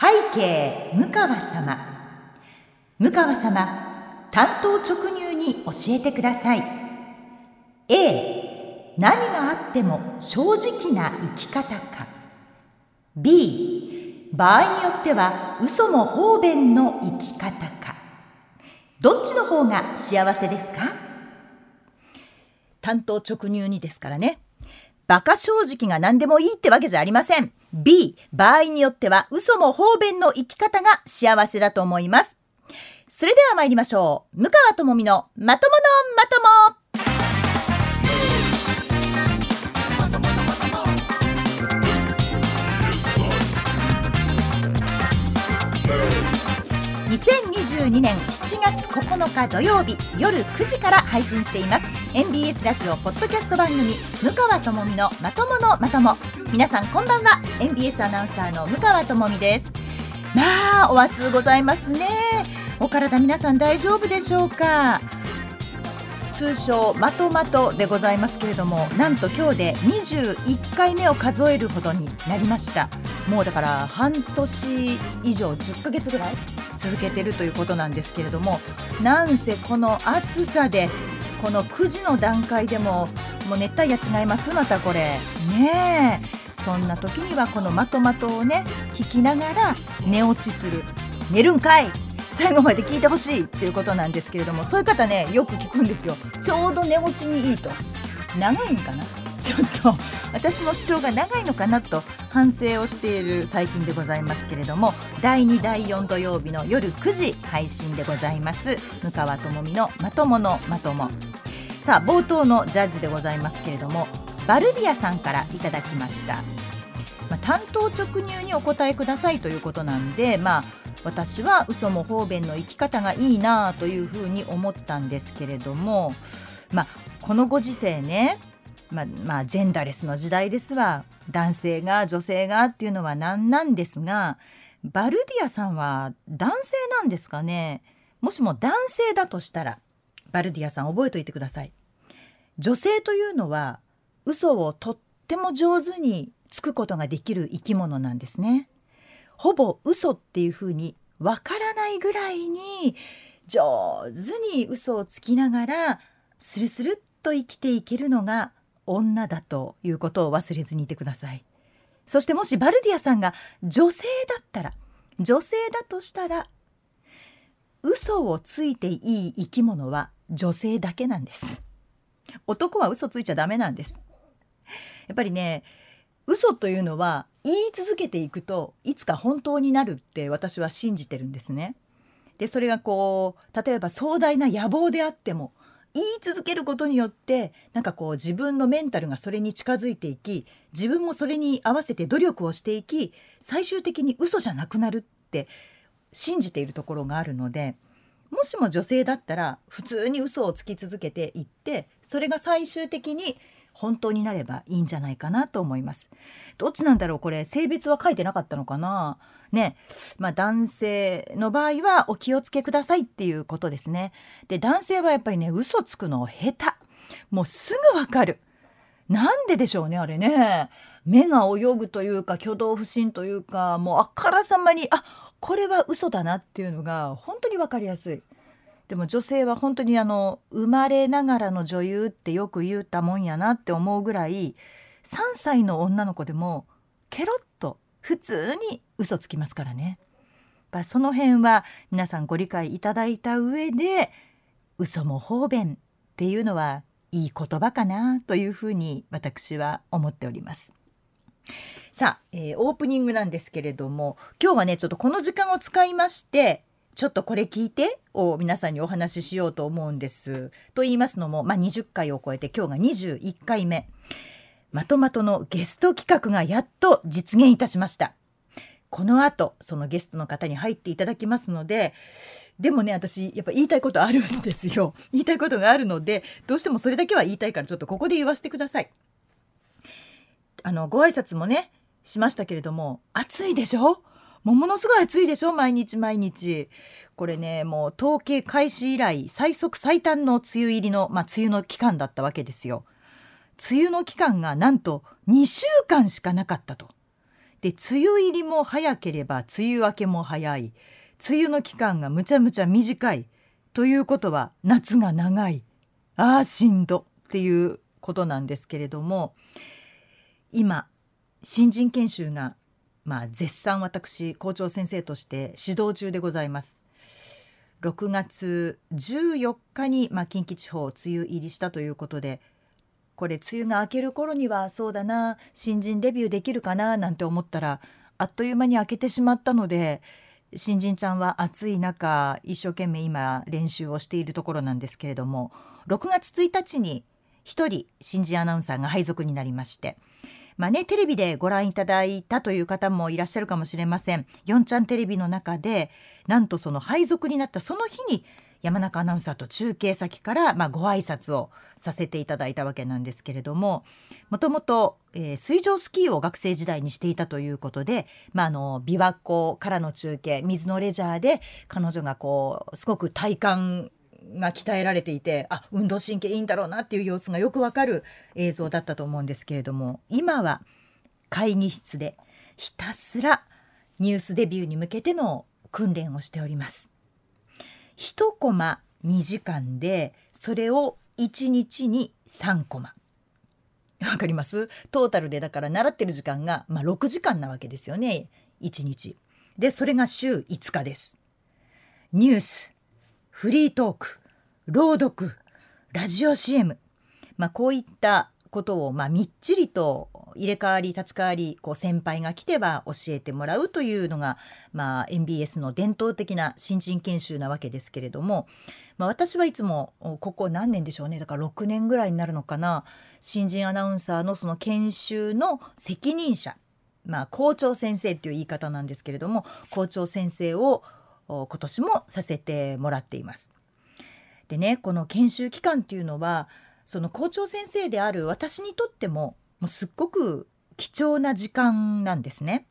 背景向川様。向川様担当直入に教えてください。A 何があっても正直な生き方か。B 場合によっては嘘も方便の生き方か。どっちの方が幸せですか？担当直入にですからね。馬鹿正直が何でもいいってわけじゃありません。B 場合によっては嘘も方便の生き方が幸せだと思います。それでは参りましょう。向川智美のまとものまとも。2022年7月9日土曜日夜9時から配信しています。NBS ラジオポッドキャスト番組向川智美のまとものまとも。皆さんこんばんは。NBS アナウンサーの向川智美です。まあお暑ございますね。お体皆さん大丈夫でしょうか？通称まとまとでございますけれどもなんと今日で21回目を数えるほどになりました。もうだから半年以上10ヶ月ぐらい続けてるということなんですけれどもなんせこの暑さでこの9時の段階でももう熱帯夜違いますまたこれ。ねえ。そんな時にはこのまとまとをね聞きながら寝落ちする。寝るんかい最後まで聞いてほしいっていうことなんですけれどもそういう方ねよく聞くんですよ。ちょうど寝落ちにいいと。長いんかな？ちょっと私の主張が長いのかなと反省をしている最近でございますけれども第2第4土曜日の夜9時配信でございます。向川智美のまとものまとも。さあ冒頭のジャッジでございますけれどもバルディアさんからいただきました、まあ、担当直入にお答えくださいということなんでまあ私は嘘も方便の生き方がいいなというふうに思ったんですけれどもまあこのご時世ねまあ、まあ、ジェンダレスの時代ですわ。男性が女性がっていうのは何なんですがバルディアさんは男性なんですかね？もしも男性だとしたらバルディアさん覚えておいてください。女性というのは嘘をとっても上手につくことができる生き物なんですね。ほぼ嘘っていうふうにわからないぐらいに上手に嘘をつきながらスルスルっと生きていけるのが女だということを忘れずにいてください。そしてもしバルディアさんが女性だったら女性だとしたら嘘をついていい生き物は女性だけなんです。男は嘘ついちゃダメなんです。やっぱりね嘘というのは言い続けていくといつか本当になるって私は信じてるんですね。でそれがこう例えば壮大な野望であっても言い続けることによってなんかこう自分のメンタルがそれに近づいていき自分もそれに合わせて努力をしていき最終的に嘘じゃなくなるって信じているところがあるのでもしも女性だったら普通に嘘をつき続けていってそれが最終的に本当になればいいんじゃないかなと思います。どっちなんだろうこれ性別は書いてなかったのかな？ね。まあ男性の場合はお気をつけくださいっていうことですね。で男性はやっぱりね嘘つくの下手。もうすぐわかる。なんででしょうねあれね。目が泳ぐというか挙動不審というかもうあからさまにあこれは嘘だなっていうのが本当に分かりやすい。でも女性は本当にあの生まれながらの女優ってよく言うたもんやなって思うぐらい3歳の女の子でもケロッと普通に嘘つきますからね。まあその辺は皆さんご理解いただいた上で嘘も方便っていうのはいい言葉かなというふうに私は思っております。さあ、えー、オープニングなんですけれども今日はねちょっとこの時間を使いましてちょっとこれ聞いてを皆さんにお話ししようと思うんです。と言いますのも、まあ、20回を超えて今日が21回目。まとまとのゲスト企画がやっと実現いたしました。この後、そのゲストの方に入っていただきますので、でもね、私、やっぱ言いたいことあるんですよ。言いたいことがあるので、どうしてもそれだけは言いたいから、ちょっとここで言わせてください。あの、ご挨拶もね、しましたけれども、暑いでしょ？もうものすごい暑いでしょ毎日毎日。これねもう統計開始以来最速最短の梅雨入りの、まあ、梅雨の期間だったわけですよ。梅雨の期間がなんと2週間しかなかったと。で梅雨入りも早ければ梅雨明けも早い。梅雨の期間がむちゃむちゃ短い。ということは夏が長い。ああしんどっていうことなんですけれども今新人研修がまあ絶賛私校長先生として指導中でございます。6月14日に、まあ、近畿地方梅雨入りしたということでこれ梅雨が明ける頃にはそうだな新人デビューできるかななんて思ったらあっという間に明けてしまったので新人ちゃんは暑い中一生懸命今練習をしているところなんですけれども6月1日に1人新人アナウンサーが配属になりましてまあね、テレビでご覧いただいたという方もいらっしゃるかもしれません。4ちゃんテレビの中で、なんとその配属になったその日に、山中アナウンサーと中継先から、まあ、ご挨拶をさせていただいたわけなんですけれどももともと、え、水上スキーを学生時代にしていたということで、まあ、あの琵琶湖からの中継水のレジャーで彼女がこうすごく体感が鍛えられていてあ運動神経いいんだろうなっていう様子がよくわかる映像だったと思うんですけれども今は会議室でひたすらニュースデビューに向けての訓練をしております。1コマ2時間でそれを1日に3コマ。わかります？トータルでだから習ってる時間が、まあ、6時間なわけですよね1日。でそれが週5日です。ニュースフリートーク朗読ラジオ CM、まあ、こういったことをまあみっちりと入れ替わり立ち替わりこう先輩が来ては教えてもらうというのが、まあ、MBS の伝統的な新人研修なわけですけれども、まあ、私はいつもここ何年でしょうね。だから6年ぐらいになるのかな。新人アナウンサーのその研修の責任者。まあ、校長先生っていう言い方なんですけれども校長先生を今年もさせてもらっています。でねこの研修期間っていうのはその校長先生である私にとってももうすっごく貴重な時間なんですね。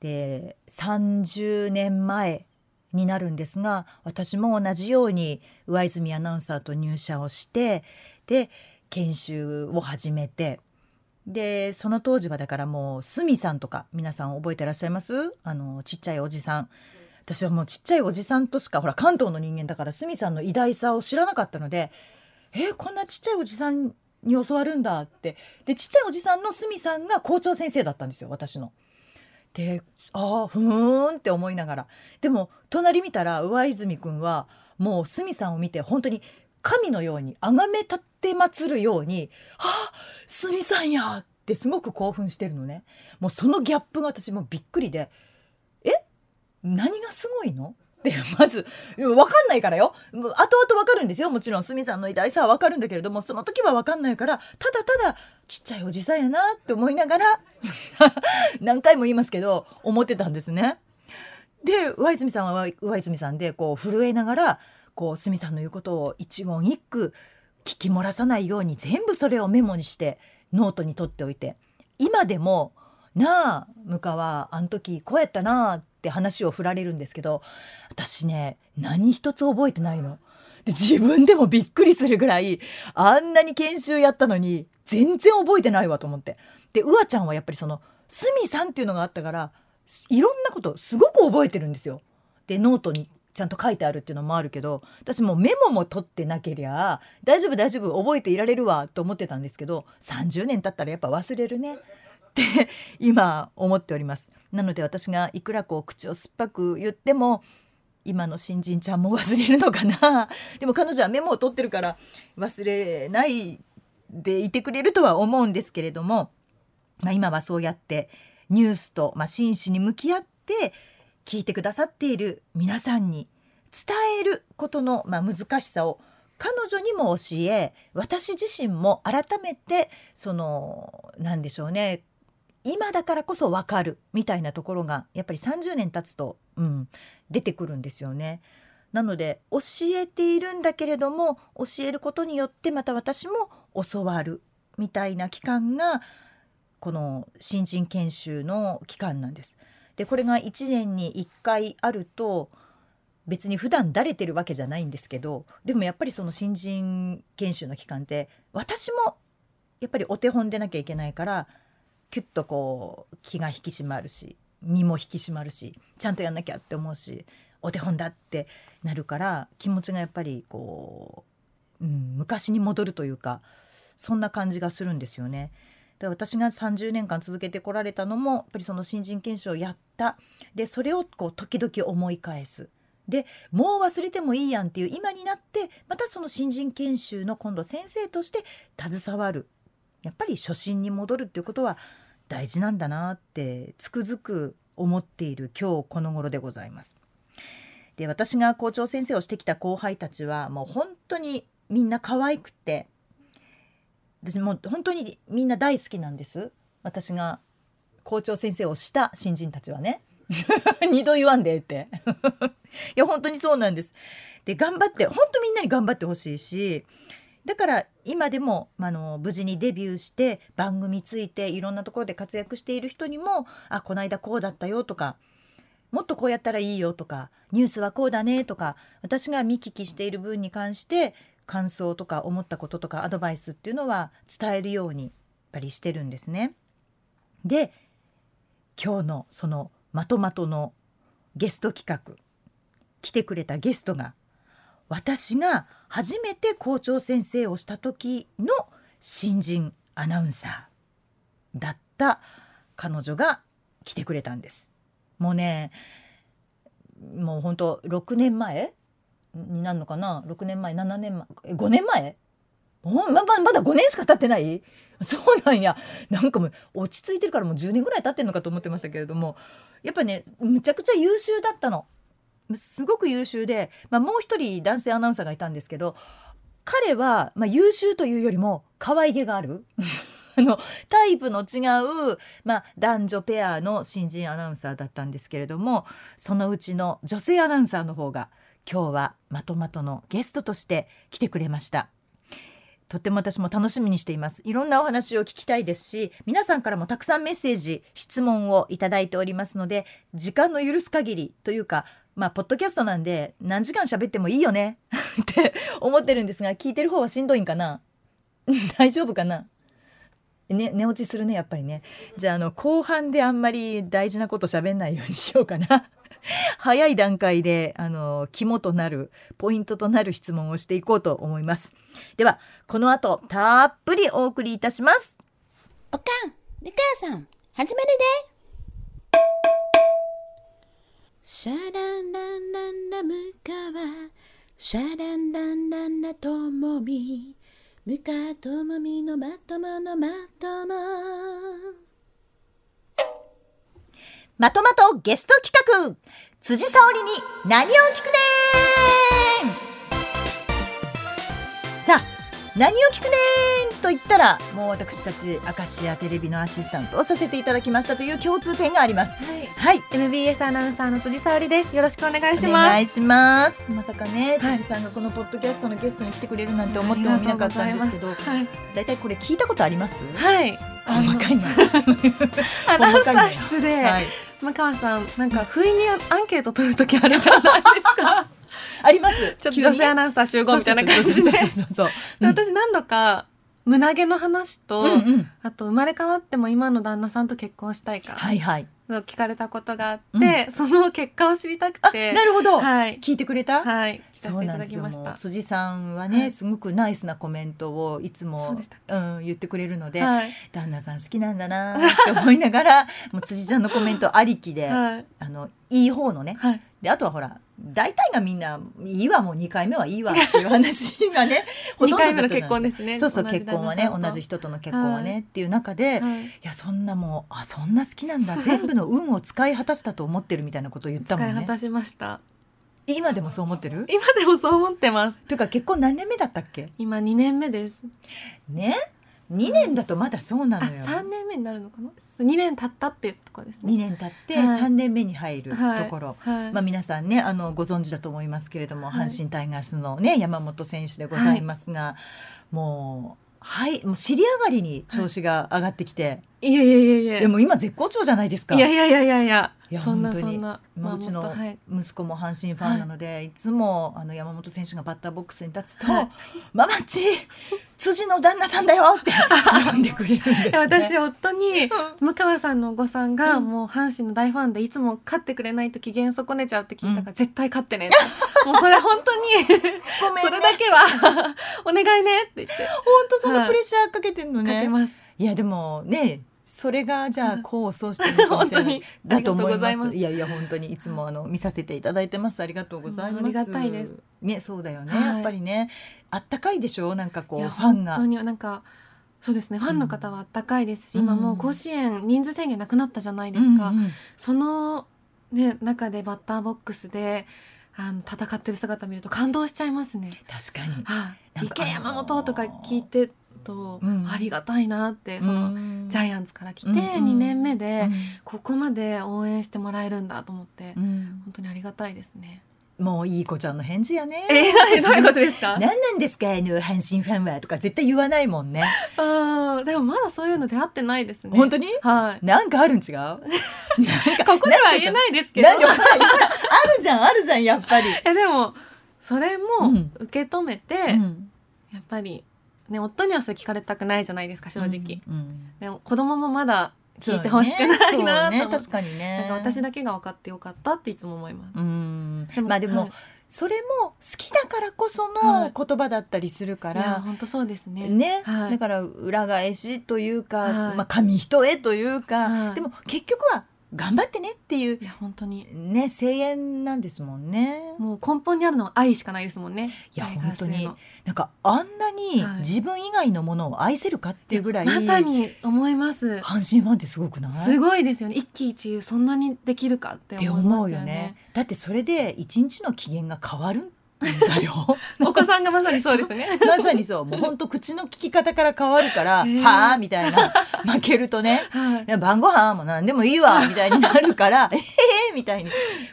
で30年前になるんですが私も同じように上泉アナウンサーと入社をしてで研修を始めてでその当時はだからもう鷲見さんとか皆さん覚えてらっしゃいます？あのちっちゃいおじさん私はもうちっちゃいおじさんとしかほら関東の人間だから鷲見さんの偉大さを知らなかったのでえー、こんなちっちゃいおじさんに教わるんだってでちっちゃいおじさんの鷲見さんが校長先生だったんですよ私の。でああふーんって思いながらでも隣見たら上泉君はもう鷲見さんを見て本当に神のように崇め立て祀るように「あ鷲見さんや!」ってすごく興奮してるのねもうそのギャップが私もびっくりで何がすごいの？ってまず分かんないからよ。後々分かるんですよ。もちろん鷲見さんの偉大さは分かるんだけれどもその時は分かんないからただただちっちゃいおじさんやなって思いながら 何回も言いますけど思ってたんですね。で上泉さんは上泉さんでこう震えながらこう鷲見さんの言うことを一言一句聞き漏らさないように全部それをメモにしてノートに取っておいて。今でも「なあ向川あん時こうやったな」っって話を振られるんですけど私ね何一つ覚えてないの。で自分でもびっくりするぐらいあんなに研修やったのに全然覚えてないわと思って。でうわちゃんはやっぱりそのすみさんっていうのがあったからいろんなことすごく覚えてるんですよ。でノートにちゃんと書いてあるっていうのもあるけど私もメモも取ってなけりゃ大丈夫大丈夫覚えていられるわと思ってたんですけど30年経ったらやっぱ忘れるね今思っております。なので私がいくらこう口を酸っぱく言っても今の新人ちゃんも忘れるのかな でも彼女はメモを取ってるから忘れないでいてくれるとは思うんですけれども、まあ、今はそうやってニュースと、まあ、真摯に向き合って聞いてくださっている皆さんに伝えることの、まあ、難しさを彼女にも教え私自身も改めてその何でしょうね今だからこそ分かるみたいなところがやっぱり30年経つと、うん、出てくるんですよね。なので教えているんだけれども教えることによってまた私も教わるみたいな期間がこの新人研修の期間なんです。でこれが1年に1回あると別に普段だれてるわけじゃないんですけどでもやっぱりその新人研修の期間って私もやっぱりお手本でなきゃいけないからキュッとこう気が引き締まるし身も引き締まるしちゃんとやんなきゃって思うしお手本だってなるから気持ちがやっぱりこう、うん、昔に戻るというかそんな感じがするんですよね。で私が30年間続けてこられたのもやっぱりその新人研修をやった。でそれをこう時々思い返す。でもう忘れてもいいやんっていう今になってまたその新人研修の今度先生として携わる。やっぱり初心に戻るっていうことは大事なんだなってつくづく思っている今日この頃でございます。で私が校長先生をしてきた後輩たちはもう本当にみんな可愛くて私もう本当にみんな大好きなんです。私が校長先生をした新人たちはね。二度言わんでって。いや本当にそうなんです。で頑張って本当みんなに頑張ってほしいしだから今でもあの無事にデビューして番組ついていろんなところで活躍している人にも「あこの間こうだったよ」とか「もっとこうやったらいいよ」とか「ニュースはこうだね」とか私が見聞きしている分に関して感想とか思ったこととかアドバイスっていうのは伝えるようにやっぱりしてるんですね。で今日のそのまとまとのゲスト企画来てくれたゲストが私が初めて校長先生をした時の新人アナウンサーだった彼女が来てくれたんです。もうねもう本当6年前？になるのかな？6年前7年前？5年前？まままだ5年しか経ってない？そうなんや。なんかもう落ち着いてるからもう10年ぐらい経ってるのかと思ってましたけれどもやっぱねむちゃくちゃ優秀だったの。すごく優秀で、まあ、もう一人男性アナウンサーがいたんですけど彼は、まあ、優秀というよりも可愛げがある。あのタイプの違う、まあ、男女ペアの新人アナウンサーだったんですけれどもそのうちの女性アナウンサーの方が今日はまとまとのゲストとして来てくれました。とっても私も楽しみにしています。いろんなお話を聞きたいですし皆さんからもたくさんメッセージ質問をいただいておりますので時間の許す限りというかまあポッドキャストなんで何時間喋ってもいいよね。って思ってるんですが聞いてる方はしんどいんかな。大丈夫かな。ね、寝落ちするねやっぱりね。じゃああの後半であんまり大事なこと喋んないようにしようかな。早い段階であの肝となるポイントとなる質問をしていこうと思います。ではこの後たっぷりお送りいたします。おかん美川さん始まるで。シャランランランラムカワシャランランランラトモミムカトモミのまとものまとも。まとまとゲスト企画辻沙織に何を聞くね何を聞くねと言ったらもう私たち明石家テレビのアシスタントをさせていただきましたという共通点があります。はい、はい、MBS アナウンサーの辻沙織です。よろしくお願いします。お願いします。まさかね、辻さんがこのポッドキャストのゲストに来てくれるなんて思ってもみなかったんですけど、はい、だいたいこれ聞いたことあります？はい。細かいな。アナウンサー室で、はい、向川さんなんか不意にアンケート取る時あるじゃないですか。あります。ちょっと女性アナウンサー集合みたいな感じで。私何度か胸毛の話と、うんうん、あと生まれ変わっても今の旦那さんと結婚したいか、はいはい、聞かれたことがあって、うん、その結果を知りたくて。なるほど、はい、聞いてくれた？はい。聞かせていただきました。辻さんはね、はい、すごくナイスなコメントをいつもうん、言ってくれるので、はい、旦那さん好きなんだなって思いながらもう辻ちゃんのコメントありきで、はい、あのいい方のね、であとはほら大体がみんないいわもう2回目はいいわっていう話がねほとんど回目の結婚ですね。そうそう結婚はね同じ人との結婚はね、はい、っていう中で、はい、いやそんなもうあそんな好きなんだ全部の運を使い果たしたと思ってるみたいなことを言ったもんね。使い果たしました。今でもそう思ってる？今でもそう思ってます。というか結婚何年目だったっけ？今2年目です。ね？2年だとまだそうなのよ、3年目になるのかな？2年経ったってとこですね。2年経って3年目に入るところ、はい。はい、まあ、皆さんねあのご存知だと思いますけれども、はい、阪神タイガースのね山本選手でございますが、もうはいもう尻上がりに調子が上がってきて、いやいやいやいや。でも今絶好調じゃないですか。いやいやいやいや。いやいやそんなそんな。まあまあうちの息子も阪神ファンなので、い、つもあの山本選手がバッターボックスに立つと「はい。ママっち辻の旦那さんだよ」って 呼んでくれるんです、ね、いや私夫に向川さんのお子さんがもう阪神の大ファンでいつも勝ってくれないと機嫌損ねちゃうって聞いたから、絶対勝ってねもうそれ本当に ごめんね。それだけは お願いねって言って。本当そのプレッシャーかけてんのね、かけます。いやでもねそれがじゃあうん。功を奏してるのかもしれない。本だと思いまます。すいやいや本当にいつもあの見させていただいてます。ありがとうございます、うんありがたいです。ねそうだよね、はい。やっぱりね。あったかいでしょ？なんかこいうやファンが。本当になんかそうですね。ファンの方はあったかいですし、うん。今もう甲子園人数制限なくなったじゃないですか、うんうんその、ね、中でバッターボックスであの戦ってる姿見ると感動しちゃいますね。確かに。はい、なんか池山本とか聞いてると、うん。ありがたいなってその、うんジャイアンツから来てうん2年目で、うん。ここまで応援してもらえるんだと思って、うん。本当にありがたいですね。もういい子ちゃんの返事やね。えー、どういうことですか？何なんですかあの阪神ファンはとか絶対言わないもんね。あーでもまだそういうの出会ってないですね。本当に？はい。なんかあるん違う？なんかここでは言えないですけど。あるじゃんあるじゃんやっぱり、えでもそれもうん。受け止めて、うん。やっぱりね夫にはそれ聞かれたくないじゃないですか正直。うんでも子供もまだ聞いてほしくないなとそう。思って、ね確かにね。なんか私だけが分かってよかったっていつも思います。うん。まあでも、はい。それも好きだからこそはい。の言葉だったりするかいやら、本当そうですね。ね、はい。だから裏返しというか、はい。まあ紙一重というか、はい。でも結局は頑張ってねっていういや本当にね声援なんですもんね。もう根本にあるのは愛しかないですもんね。いや本当になんかあんなにはい自分以外のものを愛せるかっていうぐらい、まさに思います。阪神ファンってすごくない？すごいですよね。一喜一憂そんなにできるかって思い思うよねますよね。だってそれで一日の機嫌が変わるんだよ。お子さんがまさにそうですね。まさにそう。もう本当口の聞き方から変わるから「へー。はあ?」みたいな。負けるとね。はい。晩ご飯も何でもいいわみたいになるから「ええみたいに。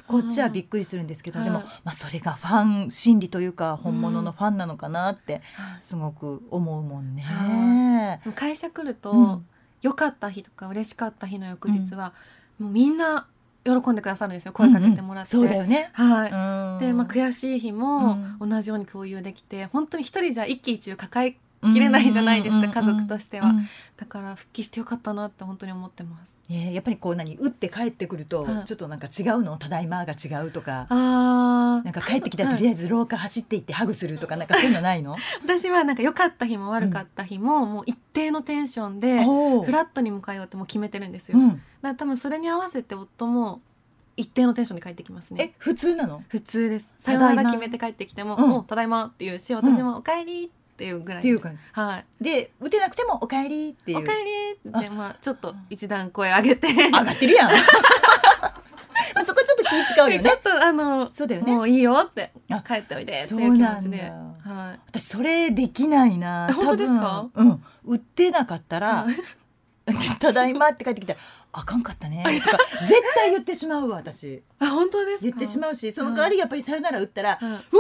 こっちはびっくりするんですけど、はい。でも、まあ、それがファン心理というか本物のファンなのかなってすごく思うもんね。は会社来ると、うん。良かった日とか嬉しかった日の翌日は、もうみんな喜んでくださるんですよ。声かけてもらって、うんうんそうだよね。はい、うん。で、まあ、悔しい日もう同じように共有できて本当に一人じゃ一喜一憂抱えきれないじゃないですか、うん家族としては、うんだから復帰してよかったなって本当に思ってます。ねやっぱりこう何打って帰ってくるとはい。ちょっとなんか違うのただいまが違うとか。あなんか帰ってきたらはい。とりあえず廊下走っていってハグするとかなんかそういうのないの？私はなんか良かった日も悪かった日も、もう一定のテンションでフラットに迎えようってもう決めてるんですよ、だかう多分それに合わせて夫も一定のテンションで帰ってきますね。え普通なの？普通です。さよなら決めて帰ってきても、うん。もうただいまっていうし私もおかえりっていうぐらい。です、っていうかはい。で打てなくてもお帰りっていう。おかえりってまあちょっと一段声上げて。上がってるやん。まあそこちょっと気使うよね。ちょっ。とあのそうだよね。もういいよってあ帰っておいでってそいうう気持ちで。はい。私それできないな。え本当ですか？うん。売ってなかったらはい ただいまって帰ってきたらあかんかったね。とか絶対言ってしまうわ私。あ本当ですか？言ってしまうしその代わりやっぱりさよなら打ったらはい。つ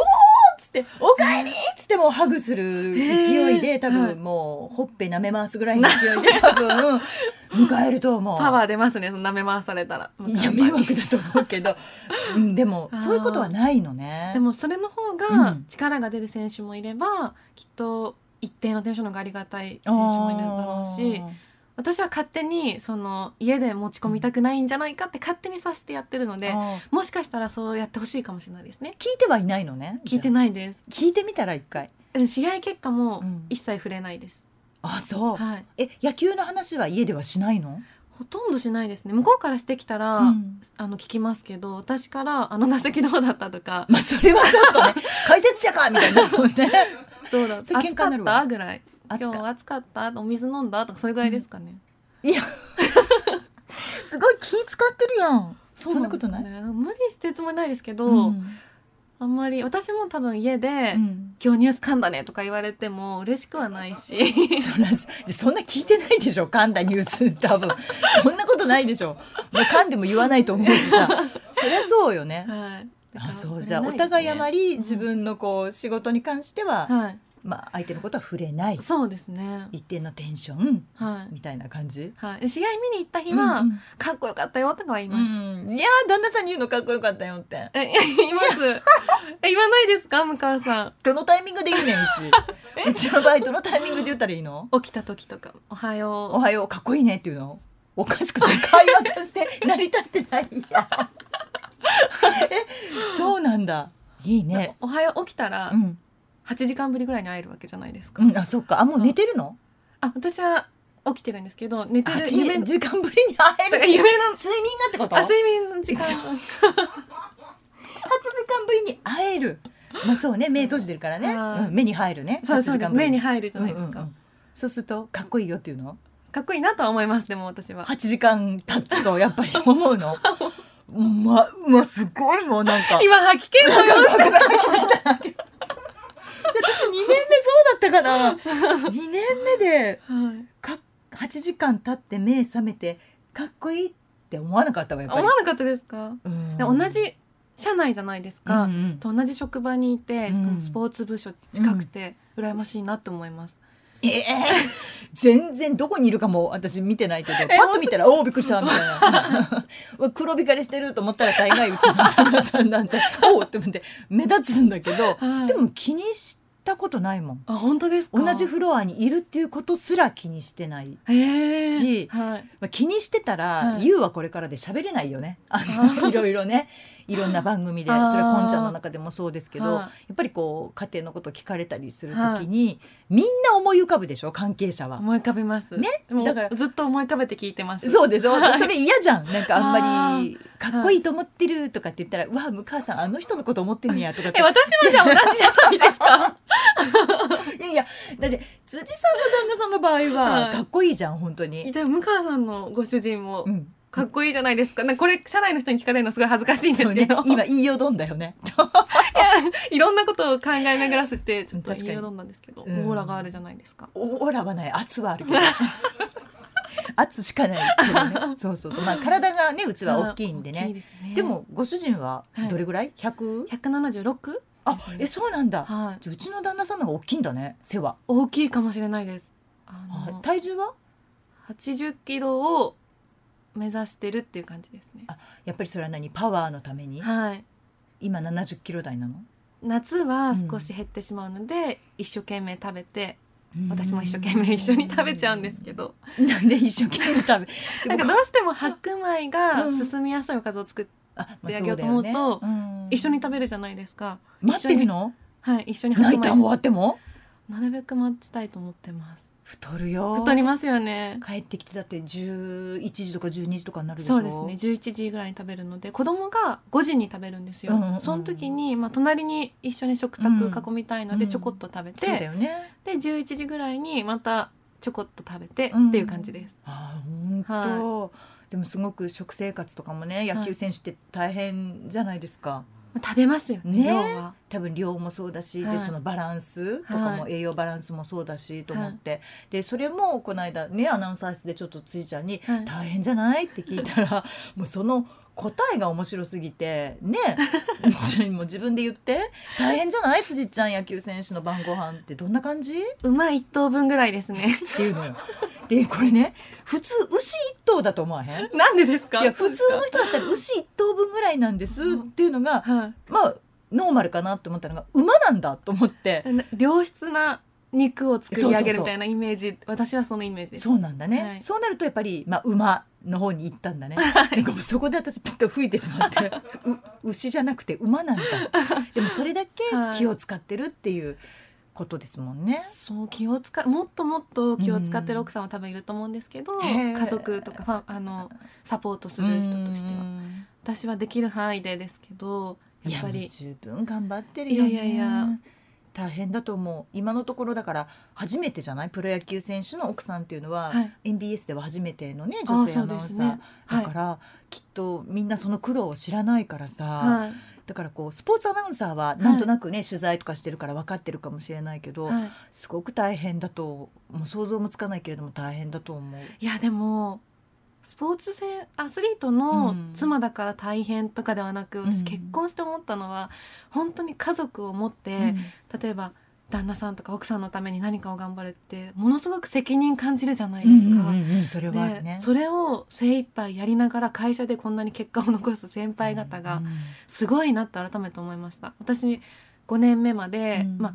って「おかえり!」っつってもうハグする勢いで多はい。分もうほっぺ舐め回すぐらいの勢いで多分 迎えると思う。パワー出ますね舐め回されたら。いや迷惑だと思うけど、うん、でもそういうことはないのね。でもそれの方うがん。力が出る選手もいれば、きっと一定のテンションの方がありがたい選手もいるだろうし私は勝手にその家で持ち込みたくないんじゃないかって勝手にさしてやってるのでもしかしたらそうやってほしいかもしれないですね聞いてはいないのね。聞いてい。ないです聞いてみたら一回。で試合結果もうん一切触れないです、あそう。はいえ野球の話は家ではしないの？ほとんどしないですね向こうからしてきたら、うんあの聞きますけど私からあの打席どうだったとかまあそれはちょっとね解説者かみたいになるもんね。どうだそれ喧暑かった？ぐらい今日暑かった。お水飲んだ？とかそれぐらいですかね、いや。すごい気使ってるやん。そんなことない？ね。無理してるつもりないですけど、うん。あんまり私も多分家で、うん。今日ニュース噛んだねとか言われても嬉しくはないし。そらそんな聞いてないでしょ噛んだニュース。多分。そんなことないでしょ。もう噛んでも言わないと思うしさ。そりゃそうよね。はい。あそう。じゃあお互いあまり自分のこう仕事に関してははいまあ相手のことは触れない。そうですね。一定のテンションはい、みたいな感じ？はい、試合見に行った日は、うんかっこよかったよとかは言います、うん。いやー旦那さんに言うのかっこよかったよって。え言います。え言わないですか向川さん？どのタイミングで言うねんうち。うちの場合どのタイミングで言ったらいいの？起きた時とかおはよう。おはようかっこいいねっていうの？おかしくない会話として 成り立ってないや。えそうなんだ。いいね。おはよう起きたらうん、8時間ぶりぐらいに会えるわけじゃないですか、うん、あそっか。あもう寝てるの？あ私は起きてるんですけど寝てる8夢の時間ぶりに会える夢の 睡眠がってこと？あ睡眠の時間。8時間ぶりに会える。まあそうね。目閉じてるからね、はいうん目に入るね。そうそう8時間ぶりです目に入るじゃないですか、うんうんうん。そうするとかっこいいよっていうの？かっこいいなとは思いますでも私は。8時間経つとやっぱり思うの？ままあすごいもうなんか。今吐き気のよ私2年目そうだったかな。2年目ではい。か8時間経って目覚めてかっこいいって思わなかったわやっぱり。思わなかったですか、うん。で同じ社内じゃないですか、うんうん。と同じ職場にいてうん。しかもスポーツ部署近くて羨ましいなって思います、ええ全然どこにいるかも私見てないけどパッと見たら「おおびっくりした」みたいな。黒光りしてると思ったら大概うちの旦那さんなんて「おお!」って思って目立つんだけどはい。でも気にしたことないもん。あ本当ですか？同じフロアにいるっていうことすら気にしてない、しはい。まあ、気にしてたら、はい。ゆうはこれからで喋れないよね。いろいろねいろんな番組でそれはこんちゃんの中でもそうですけど、はい。やっぱりこう家庭のこと聞かれたりするときに、みんな思い浮かぶでしょ？関係者は。思い浮かびます。ね？だからずっと思い浮かべて聞いてます。そうでしょ、はい。それ嫌じゃん。なんかあんまりかっこいいと思ってるとかって言ったら「うわ向川さんあの人のこと思ってんねや」とかって。え私もじゃあ同じじゃないですか？いやいやだって辻さんの旦那さんの場合ははい。かっこいいじゃん本当に。でも向川さんのご主人もうんかっこいいじゃないですか。かこれ社内の人に聞かれるのすごい恥ずかしいんですけど、今言いよどんだよね。いろんなことを考え巡らせてちょっと言いよどんだんですけど、うん。オーラがあるじゃないですか。オーラはない。圧はあるけど。圧しかないけどね。そうそうそう。まあ体がねうちは大きいんでね。ですね。でもご主人ははい。どれぐらい？100? 176あです。ねえそうなんだ。はい。じゃあうちの旦那さんの方が大きいんだね背は。大きいかもしれないです。あはい。の体重は？80キロを目指してるっていう感じですね。あやっぱりそれは何？パワーのために？はい。今70キロ台なの？夏は少し減ってしまうので、一生懸命食べて私も一生懸命一緒に食べちゃうんですけど。なんで一生懸命食べ？なんかどうしても白米がうん。進みやすいおかずを作っあ、まであげようと思うとそだよね。ん。一緒に食べるじゃないですか。待ってるの？はい一緒に白米。ナイターも終わっても？なるべく待ちたいと思ってます太るよ。太りますよね。帰ってきてだって11時とか12時とかになるでしょ。そうですね。11時ぐらいに食べるので子供が5時に食べるんですよ、うんうんうん。その時に、まあ、隣に一緒に食卓囲みたいのでうん。ちょこっと食べて、そうだよね。で11時ぐらいにまたちょこっと食べてうん。っていう感じです、あー本当、でもすごく食生活とかもね野球選手って大変じゃないですか、まあ食べますよねね。量は多分量もそうだし、はい。でそのバランスとかもは栄養バランスもそうだしと思って、でそれもこの間ねアナウンサー室でちょっと辻ちゃんにはい大変じゃない？って聞いたらもうその答えが面白すぎてね もう自分で言って。大変じゃない？辻ちゃん野球選手の晩ご飯ってどんな感じ？馬一頭分ぐらいですね。っていうのよ。でこれね普通牛一頭だと思わへん？なんでですか？いや普通の人だったら牛一頭分ぐらいなんですっていうのがはい。まあノーマルかなと思ったのが馬なんだと思って。な良質な肉を作り上げるみたいなイメージ私はそのイメージです。そうなんだね、はい。そうなるとやっぱり、まあ、馬の方に行ったんだね、なんかもうそこで私ピッと吹いてしまって。う牛じゃなくて馬なんだ。でもそれだけ気を使ってるっていうことですもんね。そう気を使もっともっと気を使ってる奥さんは多分いると思うんですけど、家族とかあのサポートする人としては。うん。私はできる範囲でですけどやっぱり。十分頑張ってるよね。いやいやいや大変だと思う。今のところだから初めてじゃない？プロ野球選手の奥さんっていうのは、はい。NBS では初めてのねあ女性アナウンサー、ね。はい。だから、きっとみんなその苦労を知らないからさ、はい。だからこうスポーツアナウンサーはなんとなくね、取材とかしてるから分かってるかもしれないけど、はい。すごく大変だともう。想像もつかないけれども大変だと思う。いやでもスポーツ選アスリートうのん。妻だから大変とかではなく、うん。私結婚して思ったのは本当に家族を持って、例えば旦那さんとか奥さんのために何かを頑張るってものすごく責任感じるじゃないですか。うんうんうんそれはね。それを精一杯やりながら会社でこんなに結果を残す先輩方がうんすごいなって改めて思いました。私5年目まで、うん。まあ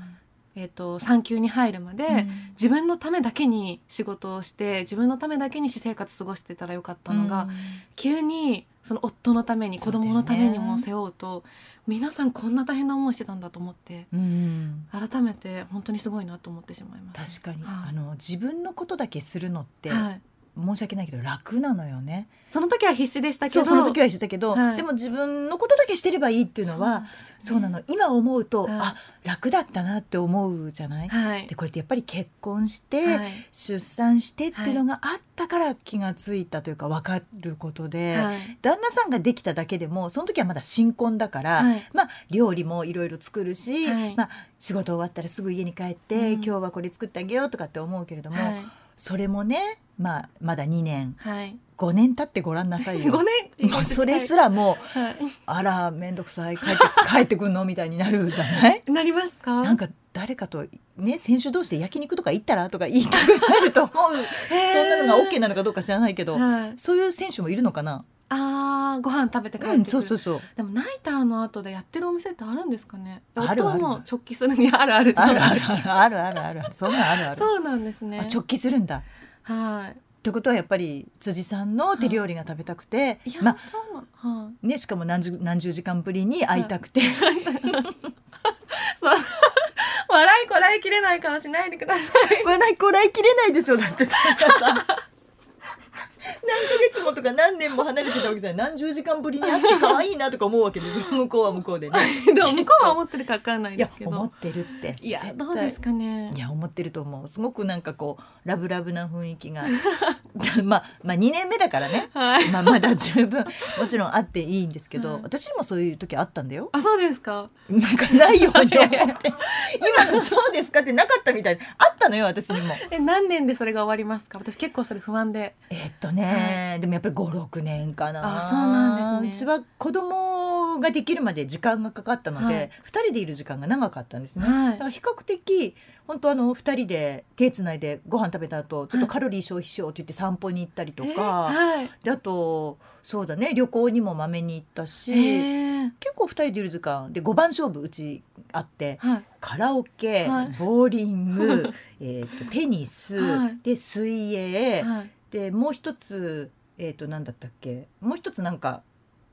えー、と産休に入るまで、うん。自分のためだけに仕事をして自分のためだけに私生活過ごしてたらよかったのが、うん。急にその夫のために子供のためにも背負うと皆さんこんな大変な思いしてたんだと思ってうん。改めて本当にすごいなと思ってしまいます。確かに、はい。あの自分のことだけするのって、はい、申し訳ないけど楽なのよね。その時は必死でしたけど。その時はしてたけど、はい。でも自分のことだけしてればいいっていうのはそうなの。今思うと、はい。あ楽だったなって思うじゃない？はい。でこれってやっぱり結婚して、はい。出産してっていうのがあったから気がついたというか分かることで、はい。旦那さんができただけでもその時はまだ新婚だから、はい。まあ料理もいろいろ作るし、はい。まあ、仕事終わったらすぐ家に帰って、うん。今日はこれ作ってあげようとかって思うけれども、はい。それもね、まあ、まだ2年、はい、5年経ってごらんなさいよ。5年もうそれすらもう、はい、あら面倒くさい。帰って 帰ってくんのみたいになるじゃない？なりますか？なんか誰かと、ね、選手同士で焼肉とか行ったらとか言いたくなると思う。そんなのが OK なのかどうか知らないけど、はい、そういう選手もいるのかな？あーご飯食べて帰って、うん、そうそうそう。でもナイターの後でやってるお店ってあるんですかね？あるある。るあるあるあるあるある。あるあるある。ある そうなんですね。直帰するんだ。はい。ってことはやっぱり辻さんの手料理が食べたくて、い。や、まあはね、しかも何十何十時間ぶりに会いたくて、い、そう。笑いこらえきれない顔しないでください。笑いこらえきれないでしょだって。さ 月もとか何年も離れてたわけじゃない。何十時間ぶりに会って可愛いなとか思うわけでしょ。向こうは向こうでね。でも向こうは思ってるかわからないですけど。思ってるって。いやどうですかね。いや思ってると思う。すごくなんかこうラブラブな雰囲気が。まあまあ2年目だからね。はい。まあまだ十分。もちろんあっていいんですけど、はい。私もそういう時あったんだよ。あそうですか。なんかないように思って。今のそうですかってなかったみたい。あったのよ私にも。え何年でそれが終わりますか？私結構それ不安で。えっとね、でもやっぱり56年かな。あそうなんですね。うちは子供ができるまで時間がかかったので、はい。2人でいる時間が長かったんですね、はい。だから比較的本当あの2人で手つないでご飯食べた後ちょっとカロリー消費しようって言って散歩に行ったりとえーか、はい。であとそうだね旅行にもまめに行ったし、えー。結構2人でいる時間で5番勝負うちあってはい。カラオケ、はい。ボーリングえーとテニス、はい。で水泳、はいでもう一つえっ、と何だったっけ？もう一つなんか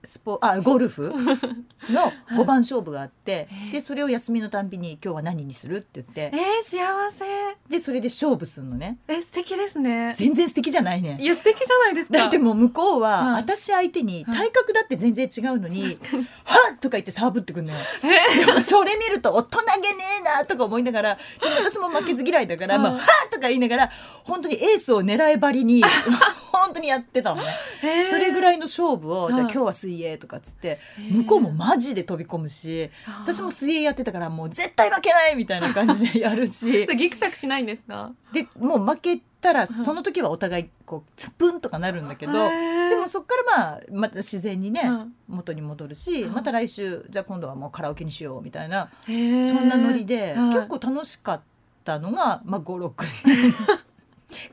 スポあゴルフ？のい。5番勝負があって、へえでそれを休みのたんびに今日は何にするって言って。えー、幸せ。でそれで勝負するのね。え素敵ですね。全然素敵じゃないね。いや素敵じゃないですか。だってもう向こうは、はい。私相手にはい。体格だって全然違うのに確かに「はっ!」とか言ってサーブってくんのよ。でもそれ見ると大人げねえなとか思いながらでも私も負けず嫌いだから「はい。まあ、はっ!」とか言いながら本当にエースを狙い張りに 本当にやってたのね。えー。それぐらいの勝負を、はいじゃあ今日は水泳とかっつって向こうもマジで飛び込むし私も水泳やってたからもう絶対負けないみたいな感じでやるし。ギクシャクしないんですか？でもう負けたらいその時はお互いこうツプンとかなるんだけど、でもそっからまあまた自然にね、は元に戻るし、はいまた来週じゃあ今度はもうカラオケにしようみたいな、そんなノリで、はい。結構楽しかったのが、まあ、56年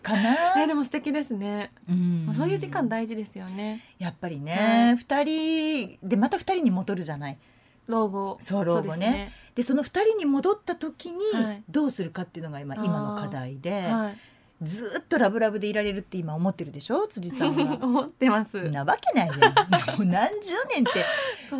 かな。えーでも素敵ですね、うん。そういう時間大事ですよね。やっぱりはね、い。二人でまた二人に戻るじゃない。老後。そう老後ね。でその二人に戻った時にはい。どうするかっていうのが今,、あー。今の課題で、はい。ずーっとラブラブでいられるって今思ってるでしょ？辻さんは。思ってます。なわけないじゃん。もう何十年って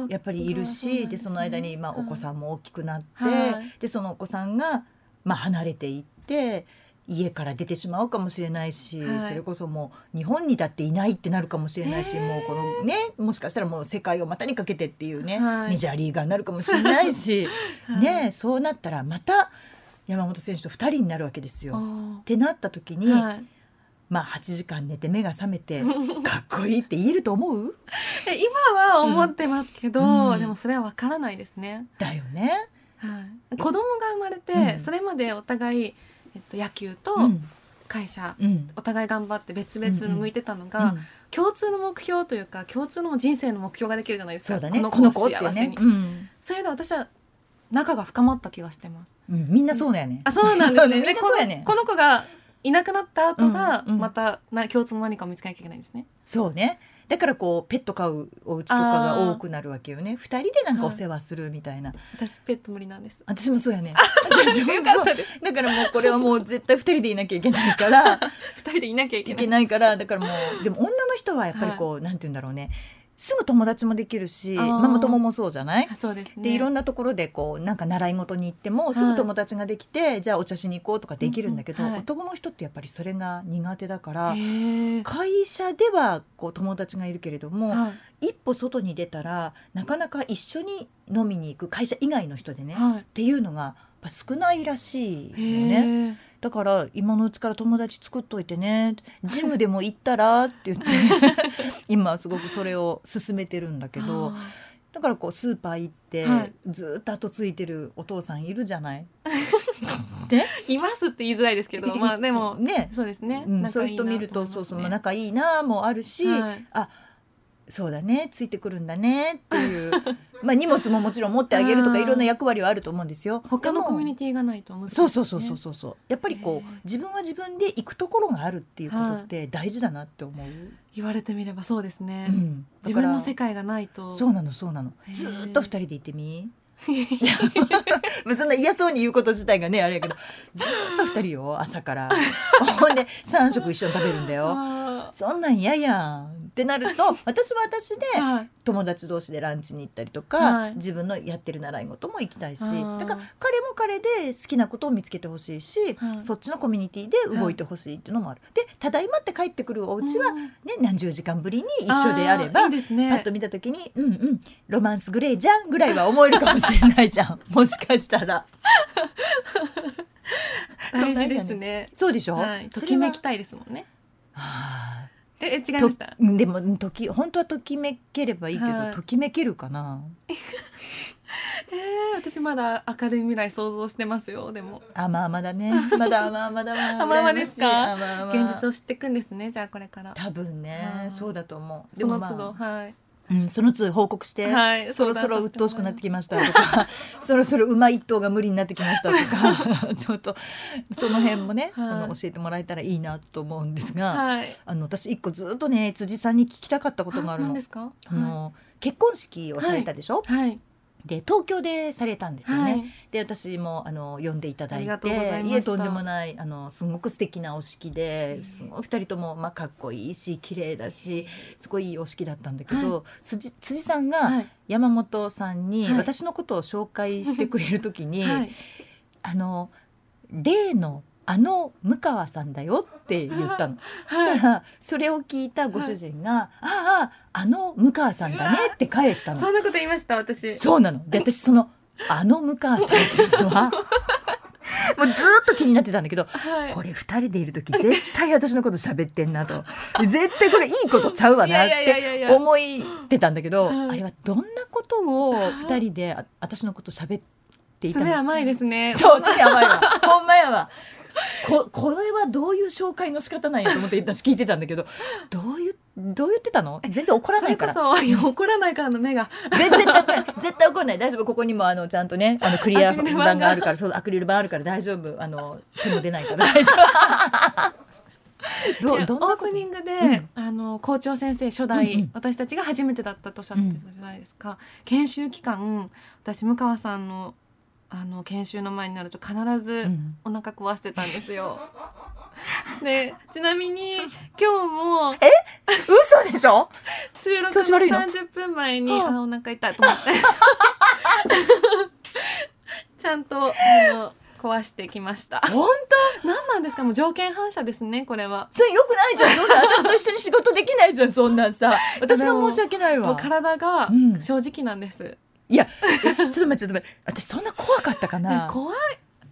やっぱりいるしで,、そうなんでその間にまあはい。お子さんも大きくなって、はい。でそのお子さんがまあ離れていって家から出てしまうかもしれないし、はい。それこそもう日本にだっていないってなるかもしれないし、へー。もうこのねもしかしたらもう世界を股にかけてっていうね、はい。メジャーリーガーになるかもしれないし、はい。ねそうなったらまた山本選手と2人になるわけですよ。っあてなった時に、まあ8時間寝て目が覚めて かっこいいって言えると思う？え今は思ってますけど、うん。でもそれはわからないですね、だよね。はい、子供が生まれて、うん。それまでお互い、えっと、野球とうん。会社、うん。お互い頑張って別々に向いてたのが、うん共通の目標というか共通の人生の目標ができるじゃないですか。そうだね。この子を子ってね。幸せに、。うん。それで私は仲が深まった気がしてます。うん、みんなそうだよね。あそうなんですね。みんなでそうやね。この子がいなくなった後がうんうん。またな共通の何かを見つけなきゃいけないんですね。そうねだからこうペット飼うお家とかが多くなるわけよね。二人でなんかお世話するみたいな、私ペット無理なんです。私もそうやね。だからもうこれはもう絶対二人でいなきゃいけないから。二人でいなきゃいけない。いけないから。だからもうでも女の人はやっぱりこう、なんて言うんだろうねすぐ友達もできるしママ友もそうじゃない？あそうですね。でいろんななところでこうなんか習い事に行ってもすぐ友達ができて、じゃあお茶しに行こうとかできるんだけど、うんうんはい男の人ってやっぱりそれが苦手だから。会社ではこう友達がいるけれども、はい一歩外に出たらなかなか一緒に飲みに行く会社以外の人でね、っはい。ていうのがやっぱ少ないらしいよね。だから今のうちから友達作っといてね。ジムでも行ったらって言って。今はすごくそれを勧めてるんだけど。あだからこうスーパー行って、はい。ずーっと後ついてるお父さんいるじゃない？ー いますって言いづらいですけど、まあでもね、そうですね。うん、仲そういう人見るとそうそう仲いいなもあるし、はいそうだねついてくるんだねっていう。まあ荷物ももちろん持ってあげるとかうん。いろんな役割はあると思うんですよ。他のコミュニテティがないと難しい、そうそうそうそうそうそう。やっぱりこう自分は自分で行くところがあるっていうことって大事だなって思う。言われてみればそうですね。うん、自分の世界界がないと。そうなのそうなの。ずーっと二人で行ってみ？まあそんな嫌そうに言うこと自体がねあれやけど。ずーっと二人よ朝から。ほんで三食一緒に食べるんだよ。あそんなん嫌やんってなると私は私で友達同士でランチに行ったりとか、はい自分のやってる習い事も行きたいしだから彼も彼で好きなことを見つけてほしいし、はいそっちのコミュニティで動いてほしいっていうのもある。でただいまって帰ってくるお家は、うんね、何十時間ぶりに一緒であればーいいですね。パッと見た時に「うんうんロマンスグレーじゃん」ぐらいは思えるかもしれないじゃん もしかしたら。大事ですね。そうでしょ、はい。ときめきたいですもんね。はえ、え違いあました？でもうんとき本当はときめければいいけど、はいときめけるかな えー、私まだ明るい未来想像してますよ。でも甘々だね まだ甘々だわ甘々ですか？現実を知っていくんですね。じゃあこれから。多分ね、はいそうだと思うその都度、まあはい。うん、その都度報告して、はい。そろそろ鬱陶しくなってきましたとかそろそろ馬一頭が無理になってきましたとか ちょっとその辺もね、はいあの教えてもらえたらいいなと思うんですが、はい。あの私一個ずっとね辻さんに聞きたかったことがあるの。何ですか？あの結婚式をされたでしょ、はい。で東京でされたんですよね。はい。で私もあの呼んでいただいていえとんでもないあのすごく素敵なお式ですごい二人とも、まあ、かっこいいし綺麗だしすごいいいお式だったんだけど、辻辻さんがはい。山本さんにはい私のことを紹介してくれる時に、はい。あの例のあの向川さんだよって言ったの。そしたらそれを聞いたご主人が「あああの向川さんだね」って返したの。そんなこと言いました。私。そうなの。で私そのあの向川さんっていうのは もうずーっと気になってたんだけどはい。これ二人でいる時絶対私のこと喋ってんなと 絶対これいいことちゃうわなって。思ってたんだけどはいあれはどんなことを二人であ私のこと喋っていたの？爪甘いですね。そう爪甘いわほんまやわここれはどういう紹介の仕方なんやと思って私聞いてたんだけど どういうどう言ってたの？全然怒らないから。怒らないからの目が。全然絶対絶対怒んない。大丈夫。ここにもあのちゃんとね あのクリア板があるからそうアクリル板あるから大丈夫。あの手も出ないから。大丈夫。どどオープニングで、うん。あの校長先生初代、うんうん。私たちが初めてだったとおっしゃってたじゃないですか、研修期間私向川さんのあの研修の前になると必ずうん。お腹壊してたんですよ。でちなみに今日も嘘でしょ？収録の調子悪いの？30分前にはあ。あお腹痛いと思って。ちゃんとあの壊してきました。本何なんですか？もう条件反射ですねこれは。当それよくないじゃん。そんな私と一緒に仕事できないじゃんそんなんさ。私が申し訳ないわ。体がうん。正直なんです。いやえちょっと待ってちょっと待って。私そんな怖かったかな。怖い。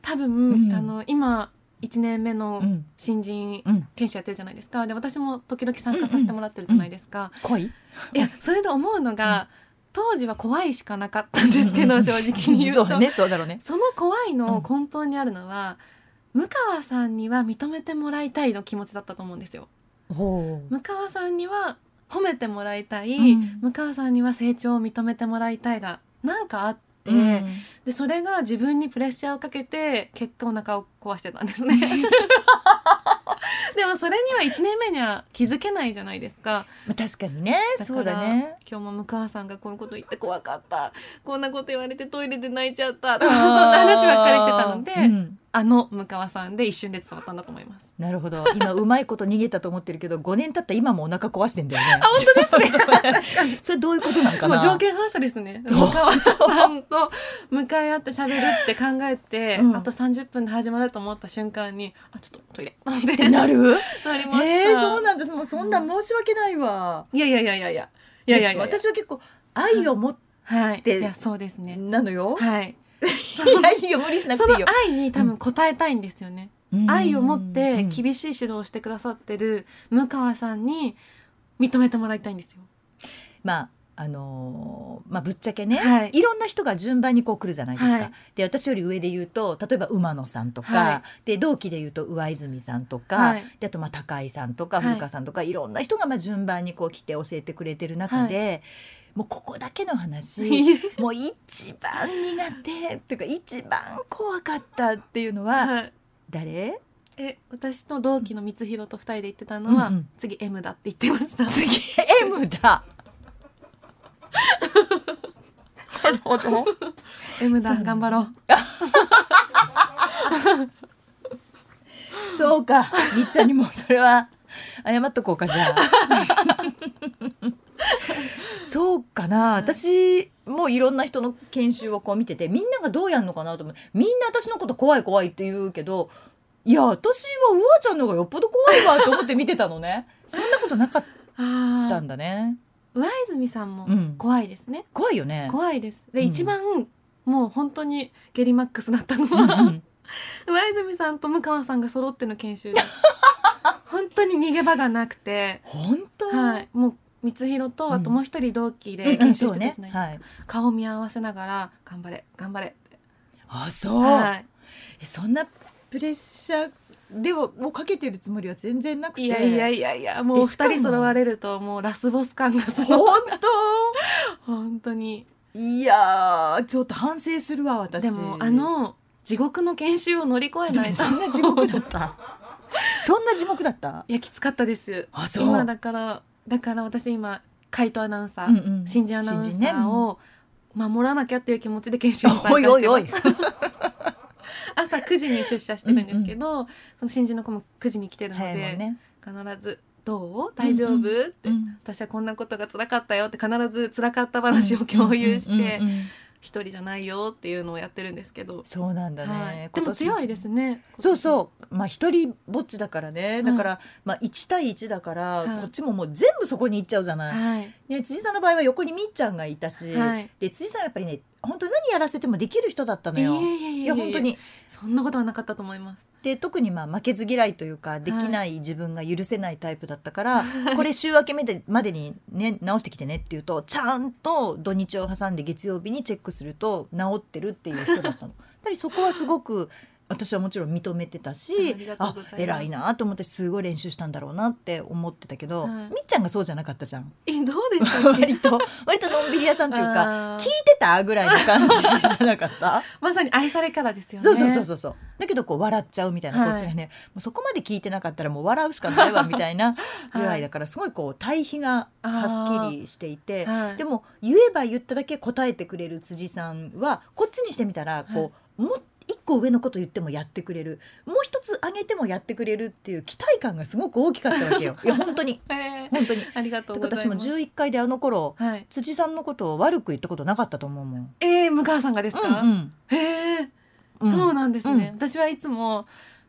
多分、うん。あの今1年目のうん。新人うん。研修やってるじゃないですか。で私も時々参加させてもらってるじゃないですか、怖い？いやそれで思うのが、当時は怖いしかなかったんですけど、正直に言うと。そうねそうだろうね。その怖いの根本にあるのは、向川さんには認めてもらいたいの気持ちだったと思うんですよ。向川さんには褒めてもらいたい、うん。向川さんには成長を認めてもらいたいがなんかあってて、でそれが自分にプレッシャーをかけて結果お腹を壊してたんですね。でもそれには1年目には気づけないじゃないですか。まあ確かにね。そうだね。今日も向川さんがこういうこと言って怖かった。こんなこと言われてトイレで泣いちゃった。とかそんな話ばっかりしてたので、うん。あの向川さんで一瞬で伝わったんだと思います。なるほど。今うまいこと逃げたと思ってるけど5年経った今もお腹壊してんだよね。あ 本当ですね。それどういうことなんかな？もう条件反射ですね。向川さんと向か回会ってしゃべるって考えて、うん、あと30分で始まると思った瞬間にあちょっとトイレ。ってなる？なりましえー、そうなんです。もうそんな申し訳ないわ、いやいやいやいやいや。いやいや私は結構愛を持って、はい、いやそうですね。なのよ。はい。その無理しなくていいよ。愛に多分応えたいんですよね、うん、愛を持って厳しい指導をしてくださってる向川さんに認めてもらいたいんですよ。まああのーまあぶっちゃけね、はい。い、ろんな人が順番にこう来るじゃないですか。はい。で私より上で言うと例えば馬野さんとか、はで同期で言うと上泉さんとか、はい。であとまあ高井さんとかはい。古川さんとか、い、ろんな人がまあ順番にこう来て教えてくれてる中で、もうここだけの話 もう一番苦手っていうか一番怖かったっていうのは、はい。誰？え私の同期の光弘と二人で言ってたのは、うんうん。次 M だって言ってました。次 M だ。なるほど。M だそう頑張ろう。そうか、みっちゃんにもそれは謝っとこうかじゃあ。そうかな、私もいろんな人の研修をこう見ててみんながどうやんのかなと思ってみんな私のこと怖い怖いって言うけどいや私はうわちゃんの方がよっぽど怖いわと思って見てたのね。そんなことなかったあんだね。あ、上泉さんもうん怖いですね。怖いよね怖いです。で、うん一番もう本当にゲリマックスだったのうんうは、ん 上泉さんと向川さんが揃っての研修で、本当に逃げ場がなくて、本当？はい、もう光弘とうんあともう一人同期うんで研修してたじゃないですか。はい、顔見合わせながら頑張れ頑張れって。あそう、はい。えそんなプレッシャーでももうかけてるつもりは全然なくて。いやいやいやいやもう二人揃われるともうラスボス感がす本ごい。本当？に当いやーちょっと反省するわ私。でもあの地獄の研修を乗り越えないと。そんな地獄だった？そんな地獄だった？いやきつかったです。あそう。今だからだから私今海斗アナウンサー、うんうん。新人アナウンサーを守らなきゃっていう気持ちで研修に参加てます。おいおい朝9時に出社してるんですけど、その新人の子も9時に来てるので、ね、必ず「どう？大丈夫？うんって、うん私はこんなことが辛かったよって必ず辛かった話を共有して、うんうんうんうん一人じゃないよっていうのをやってるんですけど、そうなんだね、はい、でも強いですねそうそう。まあ一人ぼっちだからね。だから、まあ1対1だから、はい。こっちももう全部そこに行っちゃうじゃない、はい。ね、辻さんの場合は横にみっちゃんがいたし、はい。で辻さんはやっぱりね本当に何やらせてもできる人だったのよ。いや本当にそんなことはなかったと思いますで特にまあ負けず嫌いというかできない自分が許せないタイプだったから、これ週明け目でまでに、ね、直してきてねって言うとちゃんと土日を挟んで月曜日にチェックすると治ってるっていう人だったの。やっぱりそこはすごく私はもちろん認めてたしあ偉いなと思ってすごい練習したんだろうなって思ってたけど、はい、みっちゃんがそうじゃなかったじゃん。えどうですかた？割と。割とのんびり屋さんっていうか聞いてたぐらいの感じじゃなかった？まさに愛されからですよね。そうそうそうそうだけどこう笑っちゃうみたいな、こっちがね、もうそこまで聞いてなかったらもう笑うしかないわみたいな ぐらいだから、すごいこう対比がはっきりしていて、はい、でも言えば言っただけ答えてくれる辻さんはこっちにしてみたらこう、もっと一個上のこと言ってもやってくれる。もう一つ上げてもやってくれるっていう期待感がすごく大きかったわけよ。いや本当に、えー、本当に。ありがとう私も十一回であの頃、はい、辻さんのことを悪く言ったことなかったと思うもん。えー、向川さんがですか、うんうん、へえ、うん、そうなんですね、うん、私はいつも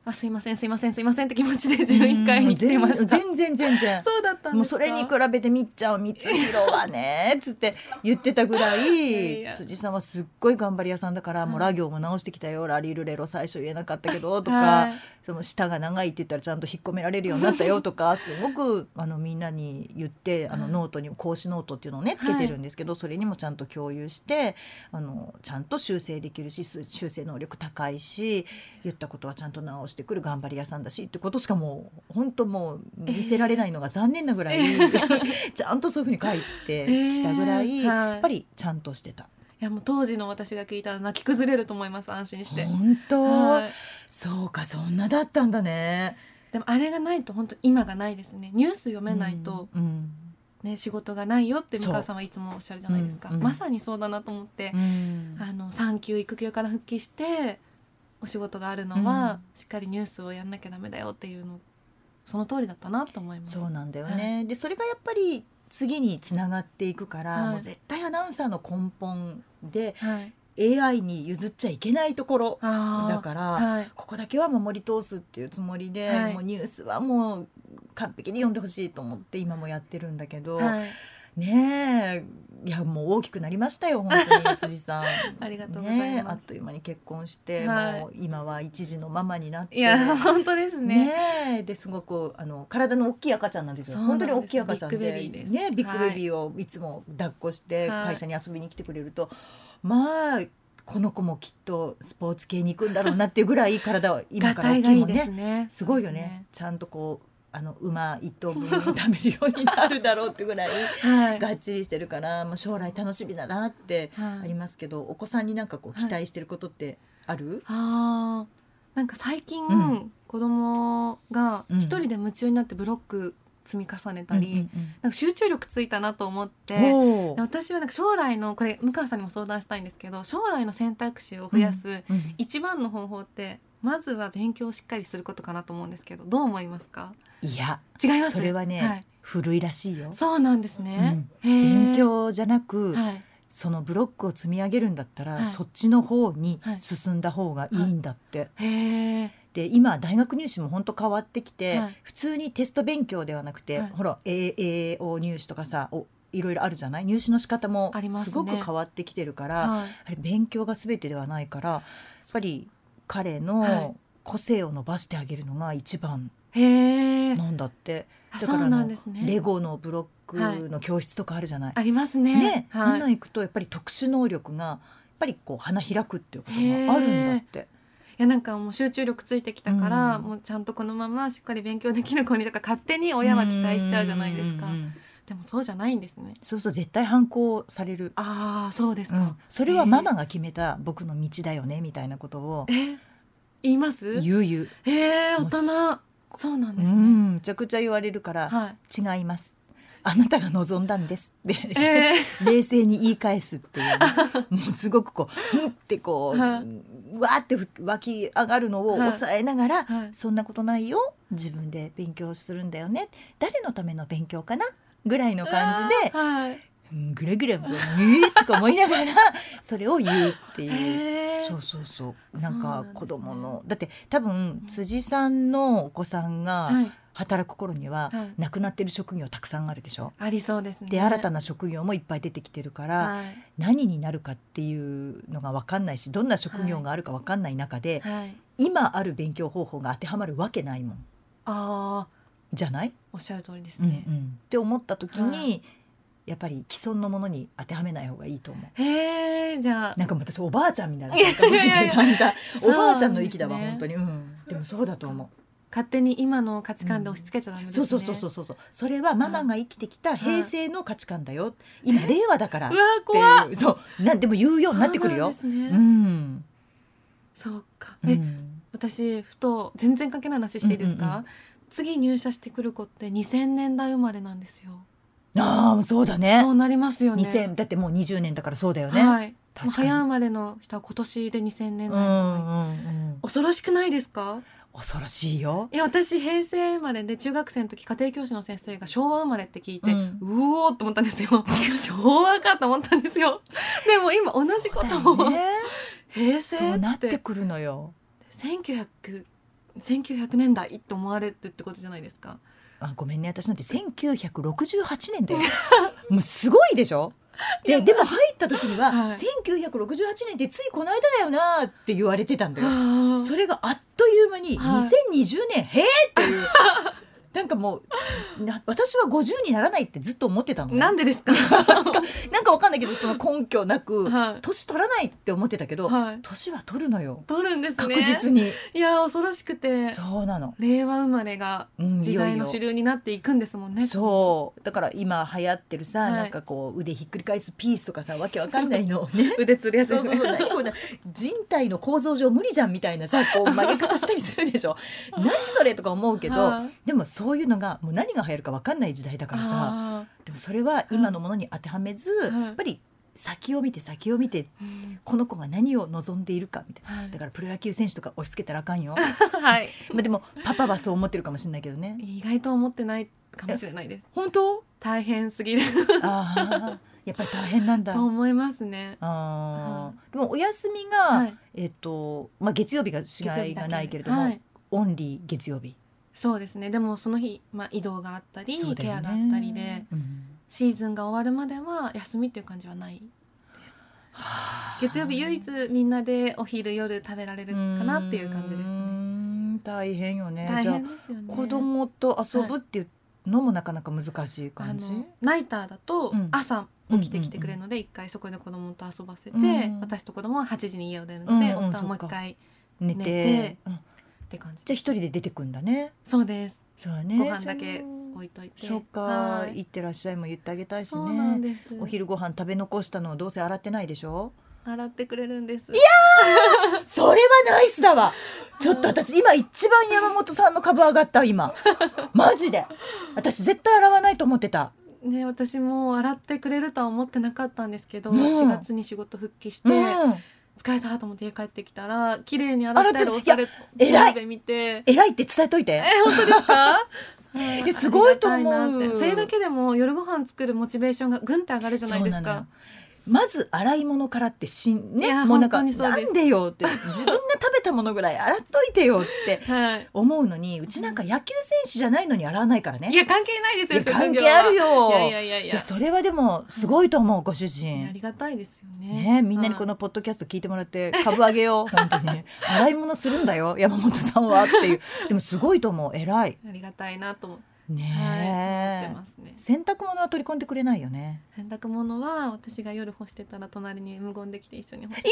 あすいませんすいませんすいませんって気持ちで11回に来てました、全然全然 そうだったもうそれに比べてみっちゃん光弘はねっ つって言ってたぐらい辻さんはすっごい頑張り屋さんだから、もうはいラ行も直してきたよラリルレロ最初言えなかったけどとか、はい。その舌が長いって言ったらちゃんと引っ込められるようになったよ とかすごくあのみんなに言ってあのはいノートに講師ノートっていうのをねつけてるんですけど、それにもちゃんと共有してあのちゃんと修正できるしす修正能力高いし言ったことはちゃんと直してくる頑張り屋さんだしってことしかもう本当もう見せられないのが残念なぐらい、ちゃんとそういうふうに書いてきたぐらい、えーはい。やっぱりちゃんとしてた。いやもう当時の私が聞いたら泣き崩れると思います安心して。本当、はい。そうかそんなだったんだね。でもあれがないと本当今がないですね。ニュース読めないと、うんね仕事がないよってそう向川さんはいつもおっしゃるじゃないですか、うんうんまさにそうだなと思ってう、ん。あの産休育休から復帰してお仕事があるのは、うん。しっかりニュースをやんなきゃダメだよっていうのその通りだったなと思います。そうなんだよね、でそれがやっぱり次につながっていくから、はい。もう絶対アナウンサーの根本ではい、AI に譲っちゃいけないところだから、はい、ここだけは守り通すっていうつもりで、はい。もうニュースはもう完璧に読んでほしいと思って今もやってるんだけど、はい、ねえ。いやもう大きくなりましたよ本当に 辻さん。ありがとうございます。ねえあっという間に結婚して、はい。もう今は一児のママになって。いや本当ですね。ねえ。ですごくあの体の大きい赤ちゃんなんですよ。本当に大きい赤ちゃんで。ビッグベビーです。ねビッグはいベビーをいつも抱っこしてはい。会社に遊びに来てくれると、まあこの子もきっとスポーツ系に行くんだろうなっていうぐらい体は今から大きいもね。ね。すごいよね。ちゃんとこうあの馬一頭分食べるようになるだろうってぐらい。がっちりしてるから、まあ、将来楽しみだなってはい。ありますけどお子さんになんかこうはい期待してることってある、あー。なんか最近、うん。子供がうん。一人で夢中になってブロック積み重ねたり、うんうんなんか集中力ついたなと思って。私はなんか将来のこれ向川さんにも相談したいんですけど将来の選択肢を増やすうん。一番の方法ってまずは勉強をしっかりすることかなと思うんですけどどう思いますか？いや違います？それはね、はい。古いらしいよ。そうなんですね、へー。勉強じゃなく、はい。そのブロックを積み上げるんだったら、はい。そっちの方にはい。進んだ方がいいんだって、で今大学入試も本当変わってきて、はい。普通にテスト勉強ではなくて、はい。ほら AAO 入試とかさおいろいろあるじゃない？入試の仕方もすごく変わってきてるから、はい。あれ勉強が全てではないからやっぱり彼はい。の個性を伸ばしてあげるのが一番へえなんだって、だからあのなんですね。レゴのブロックの教室とかあるじゃない？ありますね。ね、はい、なん行くとやっぱり特殊能力がやっぱりこう花開くっていうことがあるんだって。いやなんかもう集中力ついてきたから、うん。もうちゃんとこのまましっかり勉強できる子にとか勝手に親は期待しちゃうじゃないですか。でもそうじゃないんですね。そうそう絶対反抗される。ああそうですか。うん、それはママが決めた僕の道だよねみたいなことをえ言います？言う言う。へえ大人そうなんですうね、ん、むちゃくちゃ言われるから、はい。違います。あなたが望んだんですって、え 冷静に言い返すっていうね、もうすごくこううんってこう、はうわーって湧き上がるのをはい。抑えながら、ーはい。そんなことないよ自分で勉強するんだよね。誰のための勉強かな？ぐらいの感じで、ぐらぐらもうえーとか思いながらそれを言うっていう。そうそうそう。なんか子供の。だって多分辻さんのお子さんがはい。働く頃にははい。亡くなってる職業たくさんあるでしょ？ありそうですね。で新たな職業もいっぱい出てきてるから、はい。何になるかっていうのが分かんないしどんな職業があるか分かんない中で、はい。今ある勉強方法が当てはまるわけないもん。ああじゃない、おっしゃる通りですうんね、うん。って思った時に、はやっぱり既存のものに当てはめない方がいいと思う。へえじゃあ。なんか私おばあちゃんみたいな。なんかおばあちゃんの域だわ本当に、うん、でもそうだと思う。勝手に今の価値観で押し付けちゃダメですね、そうそうそうそうそう。それはママが生きてきたはい平成の価値観だよ、今令和だから。っ。ていうそう。なんでも言うようになってくるよ。そうね。うん、そうか。え、うん。私ふと全然関係ない話していいですか、うんうんうん。次入社してくる子って2000年代生まれなんですよ、ああそうだね。そうなりますよね。2000だってもう20年だからそうだよね、はい。もう確かに。早生まれの人は今年で2000年代うんうんのうん。恐ろしくないですか？恐ろしいよ。いや私平成生まれで中学生の時家庭教師の先生が昭和生まれって聞いて、ううんおーって思ったんですよ。昭和かと思ったんですよ。でも今同じことを、ね。平成そうなっっててくるのよ。1900 1900年代って思われるってことじゃないですかあごめんね。私なんて1968年だよ。もうすごいでしょ？ででも入った時には、はい。1968年ってついこの間だよなって言われてたんだよ。あそれがあっという間にはい。2020年、へえっていうなんかもうな私は50にならないってずっと思ってたのね。なんでですか？なんかなんかわかんないけどその根拠なくはい。年取らないって思ってたけど、はい。年は取るのよ。取るんですね。確実に、いや恐ろしくて。そうなの、令和生まれがうん時代のいよいよ。主流になっていくんですもんね。そう。だから今流行ってるさ、はい。なんかこう腕ひっくり返すピースとかさわけわかんないの。を ね腕つるやつそうそうですねそう何これ人体の構造上無理じゃんみたいなさこう曲げ方したりするでしょ。何それとか思うけどはい。でもそういうのがもう何が流行るかわかんない時代だからさ。あでもそれは今のものに当てはめず、いやっぱり先を見て先を見てーうん。この子が何を望んでいるかみたいな。はい。だからプロ野球選手とか押し付けたらあかんよ。はい。まあでもパパはそう思ってるかもしれないけどね。意外と思ってないかもしれないです。本当？大変すぎる。ああやっぱり大変なんだ。と思いますね。あー。でもお休みが、はい。えっとまあ月曜日が試合がないけれども、はい。オンリー月曜日そうですね。でもその日、まあ、移動があったり、そうだよね。ケアがあったりでうん。シーズンが終わるまでは休みっていう感じはない月曜日唯一みんなでお昼夜食べられるかなっていう感じですね。ん大変よね。大じゃ変ですよね。あ子供と遊ぶっていうのもなかなか難しいあ感じ、のナイターだとうん。朝起きてきてくれるので一回そこで子供と遊ばせて、うん。私と子供は8時に家を出るので、うんうん夫はもうそっか。一回寝て寝て。うんって感じ。じゃあ一人で出てくんだね。そうです。そうだね。ご飯だけ置いといて。そっか、はい。行ってらっしゃいも言ってあげたいしそうなんねです。お昼ご飯食べ残したのをどうせ洗ってないでしょ？洗ってくれるんです。それはナイスだわ。ちょっと私今一番山本さんの株上がった今。マジで。私絶対洗わないと思ってた。ね私も洗ってくれるとは思ってなかったんですけど、うん。4月に仕事復帰して、うん疲れたと思って家帰ってきたら綺麗に洗ってあるお洗って皿いや偉い。で見て。偉いって伝えといて。え本当ですか？は いえすごいと思う。それだけでも夜ご飯作るモチベーションがぐんって上がるじゃないですかまず洗い物からってしんねもうなんかなんでよって自分が食べたものぐらい洗っといてよってはい。思うのにうちなんか野球選手じゃないのに洗わないからね。いや関係ないですよ職関係あるよ。いやいやいや。いやそれはでもすごいと思うご主いやあ人りがたいですよね。ねみんなにこのポッドキャスト聞いてもらって株上げよう 本当に。ね洗い物するんだよ山本さんはっていう。でもすごいと思う偉い。ありがたいなと思ってねはい、ってますね。洗濯物は取り込んでくれないよね。洗濯物は私が夜干してたら隣に無言できて一緒に干しいや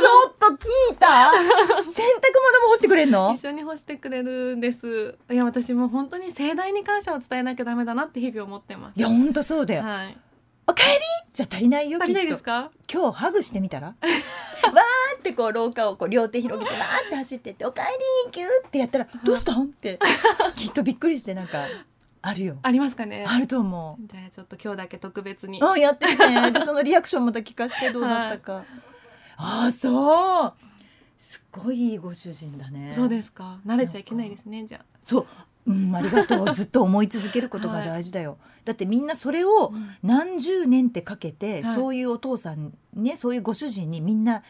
ちょっと聞いた。洗濯物も干してくれんの？一緒に干してくれるんです。いや私も本当に盛大に感謝を伝えなきゃダメだなって日々思ってます。いや本当そうだよ、はい。おかえり？じゃ足りないよ足りないですか？今日ハグしてみたら？わーってこう廊下をこう両手広げてわーって走ってって「おかえりギュー」ってやったら「どうしたん?」ってきっとびっくりしてなんかあるよ。ありますかね？あると思じゃあちょっと今日だけ特別に。うあやってみて。でそのリアクションまた聞かせてどうだったか、あそう。すっごいいいご主人だね。そうですか。慣れちゃいけないですねじゃそううんありがとう。ずっと思い続けることが大事だよ、だってみんなそれをあ、何十年ってかけて、はい。そういうお父さんねそういうご主人にみんな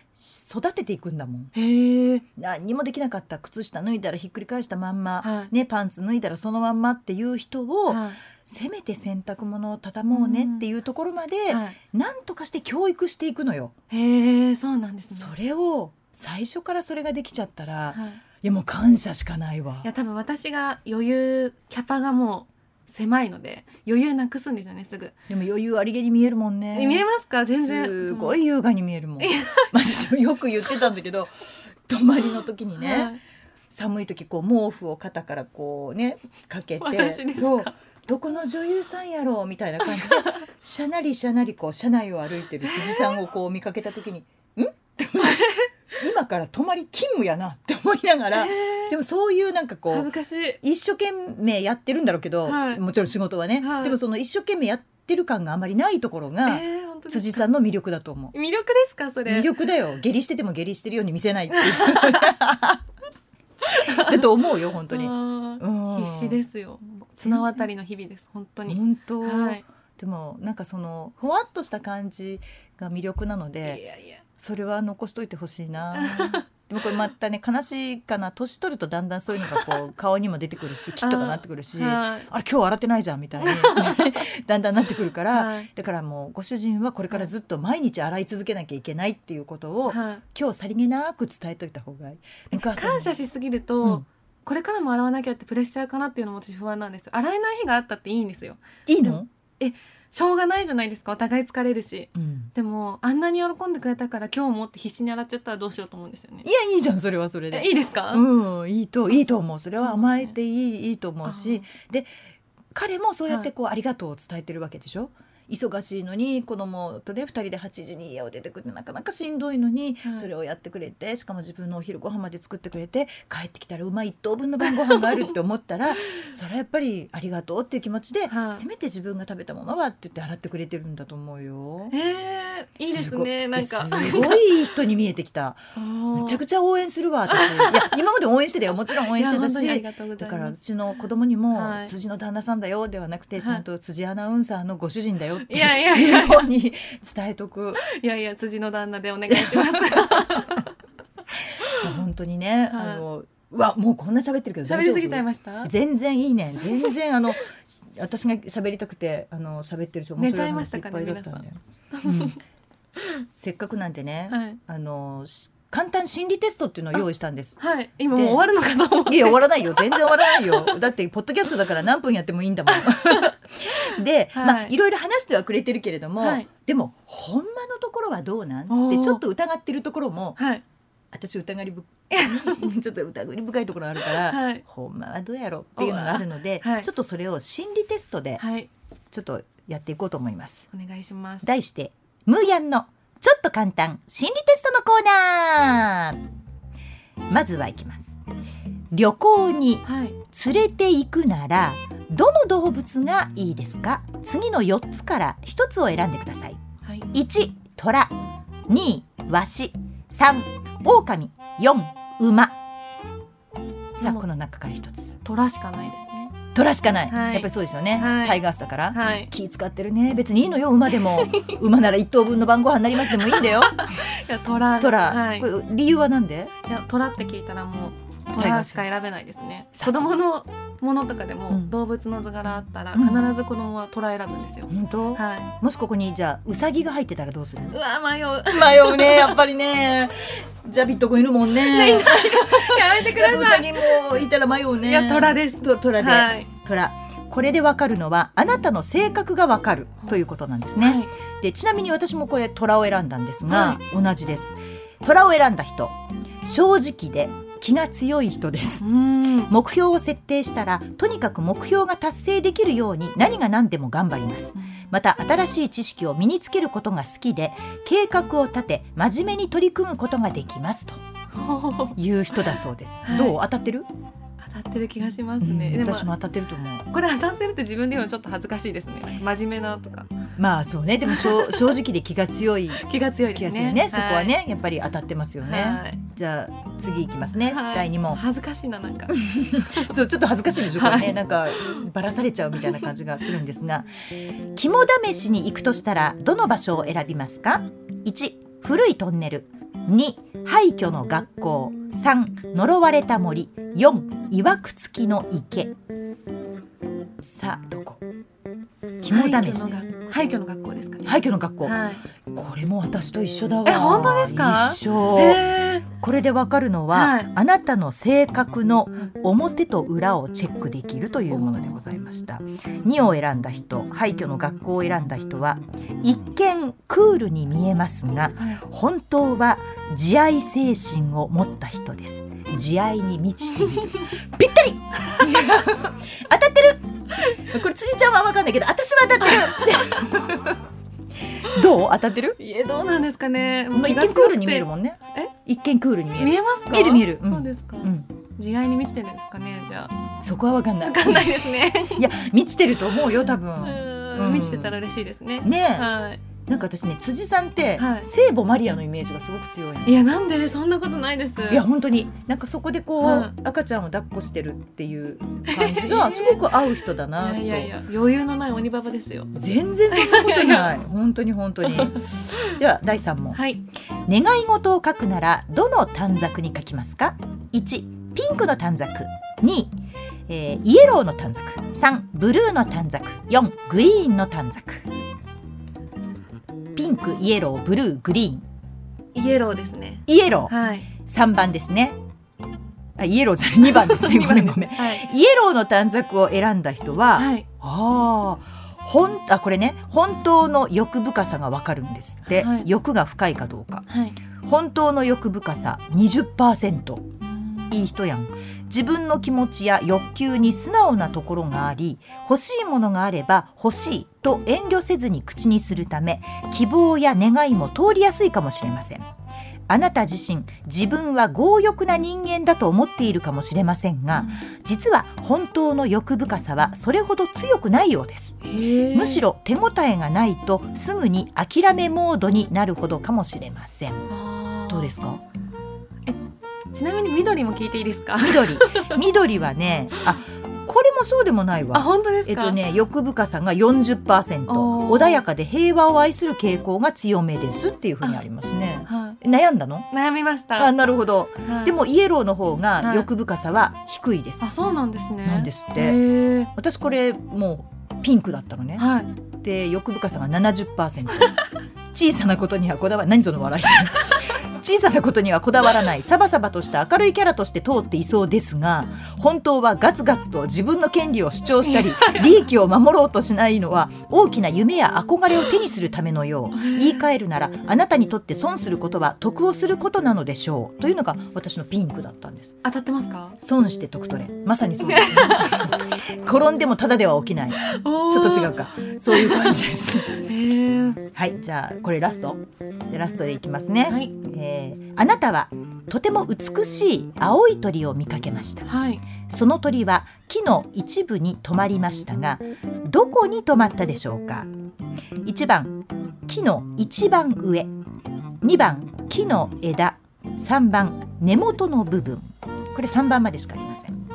育てていくんだもん。へえ。何にもできなかった。靴下脱いだらひっくり返したまんま、はい。ね、パンツ脱いだらそのまんまっていう人を、はせめて洗濯物を畳もうねっていうところまで、いはい。なんとかして教育していくのよ。へえそうなんですね。それを最初からそれができちゃったら、い、はいやもう感謝しかないわい。や多分私が余裕キャパがもう狭いので余裕なくすんですよねすぐ、でも余裕ありげに見えるもんね。え見えますか？全然すごい優雅に見えるもん。私もよく言ってたんだけど 泊まりの時にね、はい寒い時こう毛布を肩からこうねかけてそうどこの女優さんやろうみたいな感じで しゃなりしゃなりこう車内を歩いてる辻さんをこう見かけた時に「ん?」って今から泊まり勤務やなって思いながらえでもそういうなんかこう恥ずかしい。一生懸命やってるんだろうけど、はい。もちろん仕事はね、はい。でもその一生懸命やってる感があまりないところが、えー辻さんの魅力だと思う。魅力ですかそれ？魅力だよ。下痢してても下痢してるように見せないっていう。だと思うよ本当に。必死ですよ。綱渡りの日々です本当に。本当、はい。でもなんかそのふわっとした感じが魅力なのいでやいやそれは残しといてほしいな。でもこれまたね悲しいかな年取るとだんだんそういうのがこう 顔にも出てくるしキッとかなってくるしあはい。れ今日洗ってないじゃんみたいに だんだんなってくるから、はい。だからもうご主人はこれからずっと毎日洗い続けなきゃいけないっていうことを、はい。今日さりげなく伝えといた方がいい。感謝しすぎると、うんこれからも洗わなきゃってプレッシャーかなっていうのも私不安なんですよ。洗えない日があったっていいんですよ。いいの、しょうがないじゃないですか。お互い疲れるし。うん、でもあんなに喜んでくれたから今日もって必死に洗っちゃったらどうしようと思うんですよね。いやいいじゃんそれはそれで。えいいですか、うんいいといいと思う。それは甘えていいいいと思うし。彼もそうやってこう、ありがとうを伝えてるわけでしょ？忙しいのに子供とね2人で8時に家を出てくるなかなかしんどいのに、はい。それをやってくれてしかも自分のお昼ご飯まで作ってくれて帰ってきたらうまい1等分の晩ご飯があるって思ったら それはやっぱりありがとうっていう気持ちで、はい。せめて自分が食べたものはって言って洗ってくれてるんだと思うよ。えー、いいですねなんか。すごい人に見えてきた。めめちゃくちゃ応援するわ私。いや今まで応援してたよ。もちろん応援してたし。だからうちの子供にも、はい。辻の旦那さんだよではなくて、はい。ちゃんと辻アナウンサーのご主人だよっていやいやいや。ように伝えとく。いやいや辻の旦那でお願いします。本当にね、はい。あのうわもうこんな喋ってるけど喋りすぎちゃいまました？全然いいね。全然あの私が喋りたくてあの喋ってるし面寝ちゃ白い話いっいましたかねぱいだったんだよ。うん。せっかくなんでね、はい。あのし簡単心理テストっていうのを用意したんです。はい。今もう終わるのかと思って。いや終わらないよ。全然終わらないよ。だってポッドキャストだから何分やってもいいんだもん。で、はい。まあいろいろ話してはくれてるけれども、はい。でもほんまのところはどうなん？ってちょっと疑ってるところもはい。私疑りぶ ちょっと疑り深いところあるから、はい。ほんまはどうやろうっていうのがあるので、おはい。ちょっとそれを心理テストではい。ちょっとやっていこうと思います。お願いします。題してムーヤンのちょっと簡単心理テストのコーナー。まずはいきます。旅行にはい。連れて行くならどの動物がいいですか？次の4つから1つを選んでください。はい。1虎。2ワシ。3狼。4馬。さあこの中から1つ。虎しかないです。ね虎しかない、はい。やっぱりそうですよね、はい。タイガースだから、はい。気使ってるね。別にいいのよ馬でも。馬なら1頭分の晩ご飯になりますでもいいんだよ。いや虎。虎、はい。これ理由はなんで？いや虎って聞いたらもうタイガース。虎しか選べないですね。子供のものとかでも、うん。動物の図柄あったらうん。必ず子供は虎選ぶんですよ、本当、はもしここにじゃあウサギが入ってたらどうする？いうわ迷う。迷うねやっぱりね。ジャビット君いるもんね。やめてください。ウサギもいたら迷うね。いや虎です。と虎で、はい。虎。これでわかるのはあなたの性格がわかるということなんですね、はい。でちなみに私もこれ虎を選んだんですが、同じです。虎を選んだ人。正直で気が強い人です。うん。目標を設定したらとにかく目標が達成できるように何が何でも頑張ります。また新しい知識を身につけることが好きで計画を立て真面目に取り組むことができますという人だそうです、はい。どう？当たってる、当たってる気がしますね、うん私も当たってると思う。これ当たってるって自分で言ちょっと恥ずかしいですね。真面目なとか。まあそうね。でも正正直で気が強い。気が強い気ですね。ねそこはね、やっぱり当たってますよはいね、はい。じゃあ次いきますね、はい。第2問。恥ずかしいななんか。そうちょっと恥ずかしいでしょ。はい。なんかバラされちゃうみたいな感じがするんですが。肝試しに行くとしたらどの場所を選びますか？1古いトンネル2廃墟の学校。3呪われた森。4いわくつきの池。さあどこ？肝試しです。廃墟の学校。ですかね。廃墟の学校、はい。これも私と一緒だわ。え本当ですか？一緒。へこれでわかるのは、はい。あなたの性格のー表と裏をチェックできるというものでございました。2を選んだ人廃墟の学校を選んだ人は一見クールに見えますがはい。本当は慈愛精神を持った人です。慈愛に満ちている。ぴったり。当たってるこれ辻ちゃんは分かんないけど私は当たってるどう？当たってる？いえどうなんですかね。まあ、一見クールに見えるもんね。え？一見クールに見える。見えますか？見える見える。うん。そうですか、うん。慈愛に満ちてるんですかねじゃあ。そこは分かんない。わかんないですね。いや満ちてると思うよ多う分ーん。満ちてたら嬉しいですね。ねえ。はいなんか私ね辻さんって、はい。聖母マリアのイメージがすごく強いの。いやなんでそんなことないです。いや本当に。なんかそこでこう、はい。赤ちゃんを抱っこしてるっていう感じが すごく合う人だなと。いやいやいや余裕のない鬼ババですよ。全然そんなことない。本当に本当に。では第3問。はい。願い事を書くならどの短冊に書きますか？1ピンクの短冊。2、えーイエローの短冊。3ブルーの短冊。4グリーンの短冊ピンクイエローブルーグリーン。イエローですね。イエロー。はい。3番ですね。あイエローじゃない。2 番ですね。ごめんごめん。はい。イエローの短冊を選んだ人は、はい。ああほんあこれね本当の欲深さがわかるんですって、はい。欲が深いかどうか。はい。本当の欲深さ20%いい人やん自分の気持ちや欲求に素直なところがあり欲しいものがあれば欲しいと遠慮せずに口にするため希望や願いも通りやすいかもしれません。あなた自身自分は強欲な人間だと思っているかもしれませんが実は本当の欲深さはそれほど強くないようです。むむしろ手応えがないとすぐに諦めモードになるほどかもしれません。どうですか？ちなみに緑も聞いていいですか？緑。緑はねあこれもそうでもないあわ本当ですか？えっとね欲深さが40%おー。穏やかで平和を愛する傾向が強めですっていうふうにありますね。は悩んだの？い。悩みました。あなるほど。はい。でもイエローの方はい。が欲深さは低いです、あそうなんですね。なんですって。私これもうピンクだったのね。はい。で欲深さが70% 小さなことにはこだわら何その笑い小さなことにはこだわらないサバサバとした明るいキャラとして通っていそうですが本当はガツガツと自分の権利を主張したり 利益を守ろうとしないのは大きな夢や憧れを手にするためのよう。言い換えるならあなたにとって損することは得をすることなのでしょう。というのが私のピンクだったんです。当たってますか？損して得取れまさにそうです、ね、転んでもただでは起きない。ちちょっと違う。か。そういう感じです。はい、じゃあこれラスト。でラストでいきますね、はい。えーあなたはとても美しい青い鳥を見かけました。はい。その鳥は木の一部に止まりましたがどこに止まったでしょうか？1番木の一番上2番木の枝3番根元の部分。これ3番までしかありません。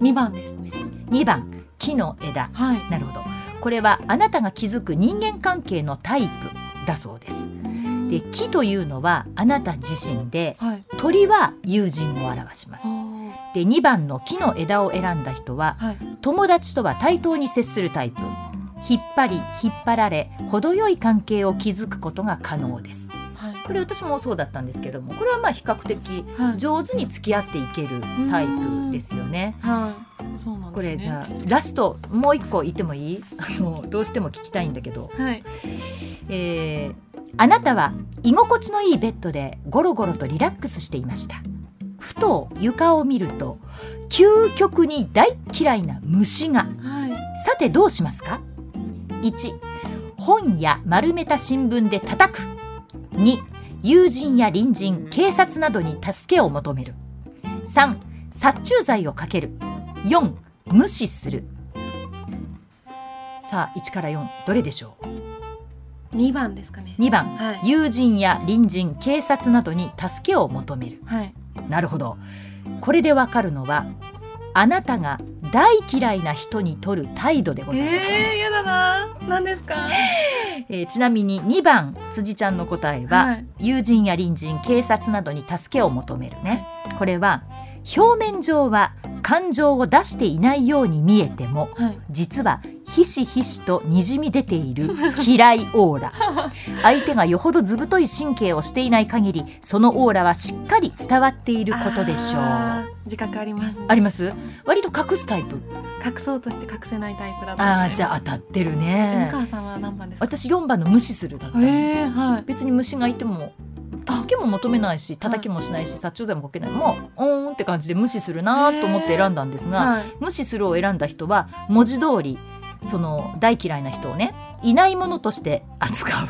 二番ですね。2番木の枝。はい。なるほど。これはあなたが築く人間関係のタイプだそうですで木というのはあなた自身ではい。鳥は友人を表しますで2番の木の枝を選んだ人ははい。友達とは対等に接するタイプ引っ張り引っ張られ程よい関係を築くことが可能ですはい。これ私もそうだったんですけどもこれはまあ比較的はい。上手に付き合っていけるタイプですよねはい。そうなんですね。これじゃあラストもう一個言ってもいい？あのどうしても聞きたいんだけどはい。えーあなたは居心地のいいベッドでゴロゴロとリラックスしていました。ふと床を見ると究極に大嫌いな虫が。はい。さてどうしますか？1本や丸めた新聞で叩く。2友人や隣人警察などに助けを求める。3殺虫剤をかける。4無視する。さあ1から4どれでしょう？二番ですかね。2番はい。友人や隣人警察などに助けを求めるはい。なるほどこれでわかるのはあなたが大嫌いな人に取る態度でございます、ええ、やだな。何ですか？えーちなみに2番辻ちゃんの答えは、はい友人や隣人警察などに助けを求めるねこれは表面上は感情を出していないように見えてもはい。実はひしひしとにじみ出ている嫌いオーラ相手がよほど図太い神経をしていない限りそのオーラはしっかり伝わっていることでしょうああー自覚あります、ね。ります？割と隠すタイプ？隠そうとして隠せないタイプだ。あーじゃあ当たってる向ね川さんは何番ですか？私4番の無視するだったのええはい。別に虫がいても助けも求めないし叩きもしないし殺虫剤もかけないもうおーんって感じで無視するなと思って選んだんですが、はい。無視するを選んだ人は文字通りその大嫌いな人をねいないものとして扱う、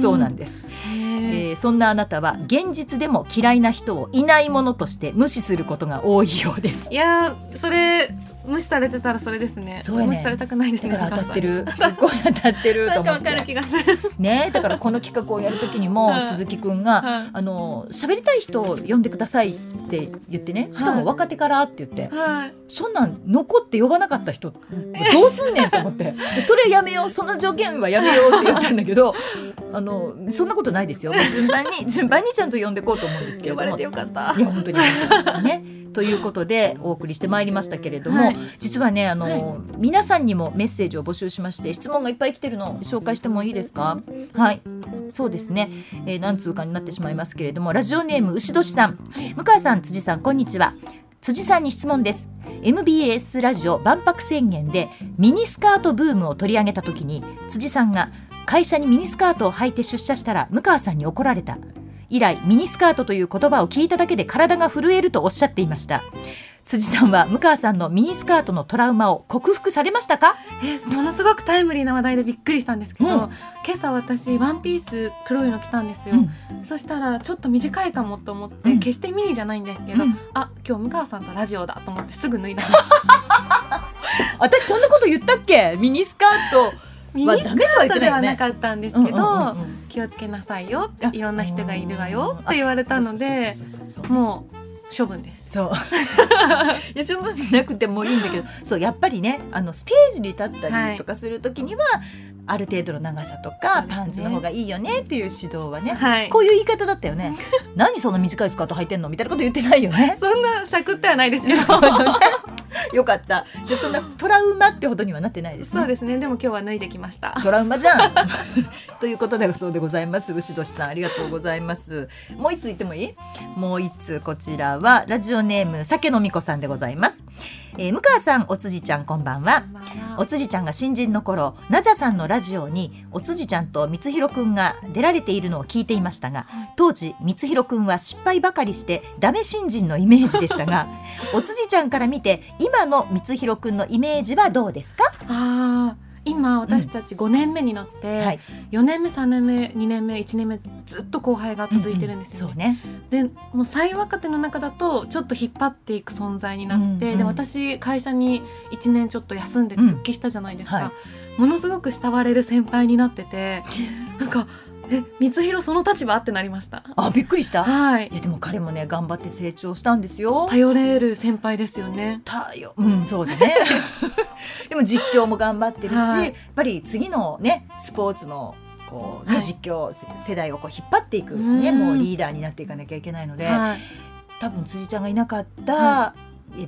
そうなんです、へええーそんなあなたは現実でも嫌いな人をいないものとして無視することが多いようです。いやーそれ無視されてたらそれですね。そうやね。無視されたくないですね。だから当たって向る。すっごい当たってると思って。かる気がする。ねだからこの企画をやる時にもはい。鈴木くんがはあの喋りたい人を呼んでくださいって言ってね。しかも若手からって言って。そんなん残って呼ばなかった人どうすんねんと思って。でそれやめよう。その条件はやめようって言ったんだけど あのそんなことないですよ。順番に順番にちゃんと呼んでこうと思うんですけれども。呼ばれてよかった。い。や本当に。ねということでお送りしてまいりましたけれども、はい。実はねあの、皆さんにもメッセージを募集しまして質問がいっぱい来てるのを紹介してもいいですか？はい。そうですね、えー何通かになってしまいますけれどもラジオネーム牛年さん。向川さん辻さんこんにちは。辻さんに質問です。MBS ラジオ万博宣言でミニスカートブームを取り上げた時に辻さんが会社にミニスカートを履いて出社したら向川さんに怒られた以来ミニスカートという言葉を聞いただけで体が震えるとおっしゃっていました。辻さんは向川さんのミニスカートのトラウマを克服されましたか？えものすごくタイムリーな話題でびっくりしたんですけど、うん。今朝私ワンピース黒いの着たんですよ、うん。そしたらちょっと短いかもと思って、うん。決してミニじゃないんですけど、うん。あ今日向川さんとラジオだと思ってすぐ脱いだ。私そんなこと言ったっけ？ミニスカートミニスカートではなかったんですけど、気をつけなさいよあいろんな人がいるわよって言われたのでもう処分です。そう。いや処分しなくてもいいんだけどそうやっぱりねあのステージに立ったりとかする時には、ある程度の長さとか、ね。パンツの方がいいよねっていう指導はね、はい。こういう言い方だったよね。何そんな短いスカート履いてんのみたいなこと言ってないよね。そんな尺ってはないですけど よかった。じゃあそんなトラウマってほどにはなってないですね。そうですね。でも今日は脱いできました。トラウマじゃん。ということだそうでございます。牛年さんありがとうございます。もう一つ言ってもいい？もう一つこちらはラジオネーム酒飲み子さんでございます、えー、向川さんおつじちゃんこんばんは。おつじちゃんが新人の頃ナジャさんのラジオにおつじちゃんと光弘くんが出られているのを聞いていましたが当時光弘くんは失敗ばかりしてダメ新人のイメージでしたが おつじちゃんから見て今の光弘くんのイメージはどうですか？あー今私たち5年目になって、はい。4年目3年目2年目1年目ずっと後輩が続いてるんですよね。そうね。でもう最若手の中だとちょっと引っ張っていく存在になって、うんうんで私会社に1年ちょっと休んで復帰したじゃないですか、はものすごく慕われる先輩になってて なんかえ光弘その立場ってなりました。あびっくりしたはいいやでも彼もね頑張って成長したんですよ。頼れる先輩ですよね。たよ、うん、そうだね。でも実況も頑張ってるし、はいやっぱり次のねスポーツのこうね、はい実況せ世代をこう引っ張っていくね、うんもうリーダーになっていかなきゃいけないので、はい、多分辻ちゃんがいなかった、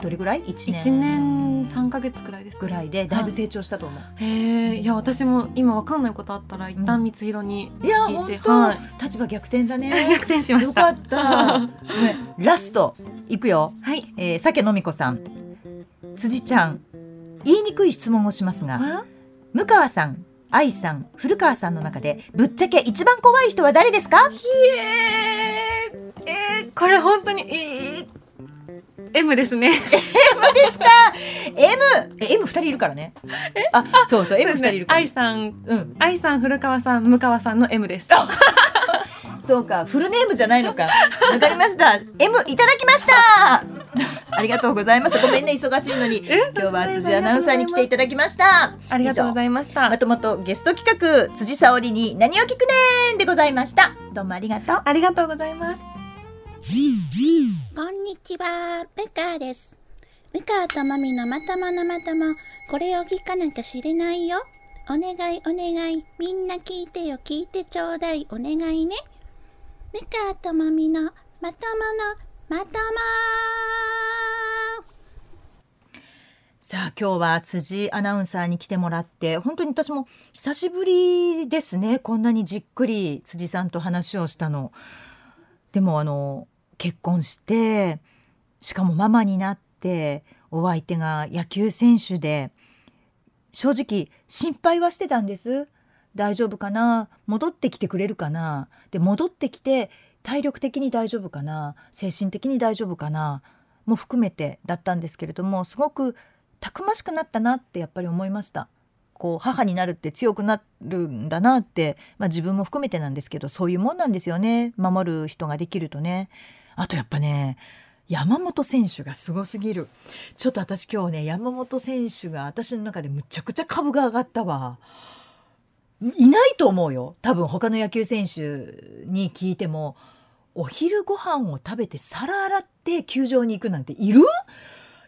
どれぐらい？一年。1年3ヶ月くらいですかぐらいでだいぶ成長したと思う。へえいや私も今わかんないことあったら一旦光弘にいや聞いて、本当、はい。立場逆転だね。逆転しました。よかった。ねラストいくよ。はい。えー、酒飲み子さん。辻ちゃん言いにくい質問をしますがあ向川さん愛さん古川さんの中でぶっちゃけ一番怖い人は誰ですか？えー、えー、これ本当にえー、M ですね。ですか M え M 二人いるからね。あそうそう M 二人いるから。愛さんうん。愛さん古川さん向川さんの M です。そう。かフルネームじゃないのか。わかりました。M いただきました。ありがとうございました。ごめんね忙しいのに。え？今日は辻アナウンサーに来ていただきました。ありがとうございました。まともとゲスト企画辻沙織に何を聞くねーんでございました。どうもありがとう。ありがとうございますこんにちは、ムカです。ムカとマミのまとものまとも、これを聞かなきゃ知れないよ。お願いお願い、みんな聞いてよ聞いてちょうだいお願いね。ムカとマミのまとものまともさあ今日は辻アナウンサーに来てもらって本当に私も久しぶりですねこんなにじっくり辻さんと話をしたの。でもあの結婚してしかもママになってお相手が野球選手で正直心配はしてたんです。大丈夫かな？戻ってきてくれるかな？で戻ってきて体力的に大丈夫かな？精神的に大丈夫かな？も含めてだったんですけれどもすごくたくましくなったなってやっぱり思いました。こう母になるって強くなるんだなって、まあ、自分も含めてなんですけどそういうもんなんですよね守る人ができるとね。あとやっぱね山本選手がすごすぎるちょっと私今日ね山本選手が私の中でむちゃくちゃ株が上がったわ。いないと思うよ多分他の野球選手に聞いてもお昼ご飯を食べて皿洗って球場に行くなんている？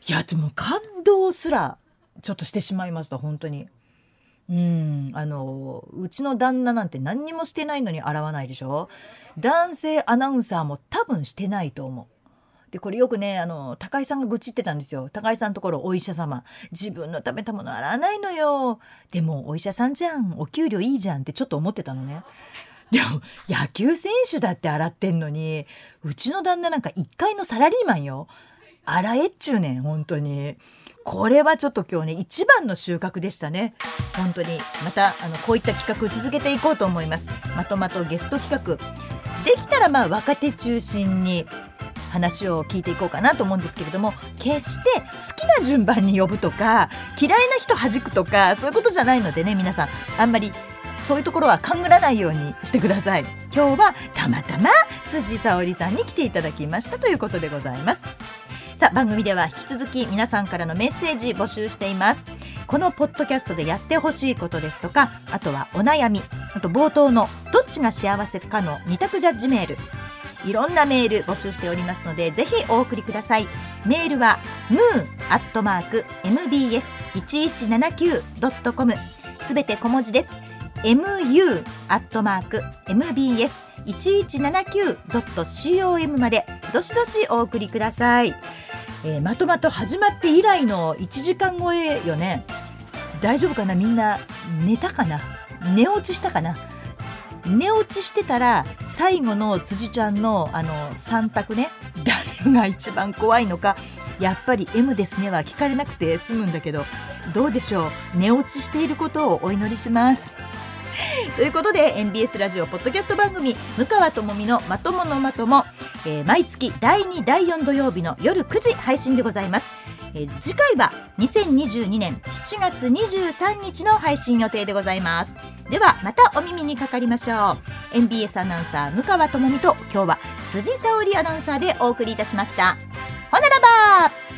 いやでも感動すらちょっとしてしまいました本当に。うん。あのうちの旦那なんて何にもしてないのに洗わないでしょ？男性アナウンサーも多分してないと思う。でこれよくねあの高井さんが愚痴ってたんですよ。高井さんのところお医者様。自分の食べたもの洗わないのよ。でもお医者さんじゃん。お給料いいじゃんってちょっと思ってたのね。でも野球選手だって洗ってんのにうちの旦那なんか1階のサラリーマンよ。洗えっちゅうねん本当に。これはちょっと今日ね一番の収穫でしたね。本当に。またあのこういった企画続けていこうと思います。まとまとゲスト企画。できたらまあ若手中心に話を聞いていこうかなと思うんですけれども決して好きな順番に呼ぶとか嫌いな人弾くとかそういうことじゃないのでね皆さん。あんまりそういうところは勘ぐらないようにしてください。今日はたまたま辻沙織さんに来ていただきましたということでございます。さあ番組では引き続き皆さんからのメッセージ募集しています。このポッドキャストでやってほしいことですとかあとはお悩みあと冒頭のどっちが幸せかの二択ジャッジメール。いろんなメール募集しておりますのでぜひお送りください。メールは moon.mbs1179.com すべて小文字です。mu.mbs1179.com までどしどしお送りください、えーまとまと始まって以来の1時間超えよね。大丈夫かな？みんな寝たかな？寝落ちしたかな？寝落ちしてたら最後の辻ちゃんのあの3択ね。誰が一番怖いのか？やっぱり M ですねは聞かれなくて済むんだけどどうでしょう？寝落ちしていることをお祈りします。ということで NBS ラジオポッドキャスト番組「向川智美のまとものまとも」えー毎月第2第4土曜日の夜9時配信でございます、えー次回は2022年7月23日の配信予定でございます。ではまたお耳にかかりましょう。NBS アナウンサー向川智美と今日は辻沙織アナウンサーでお送りいたしました。ほならば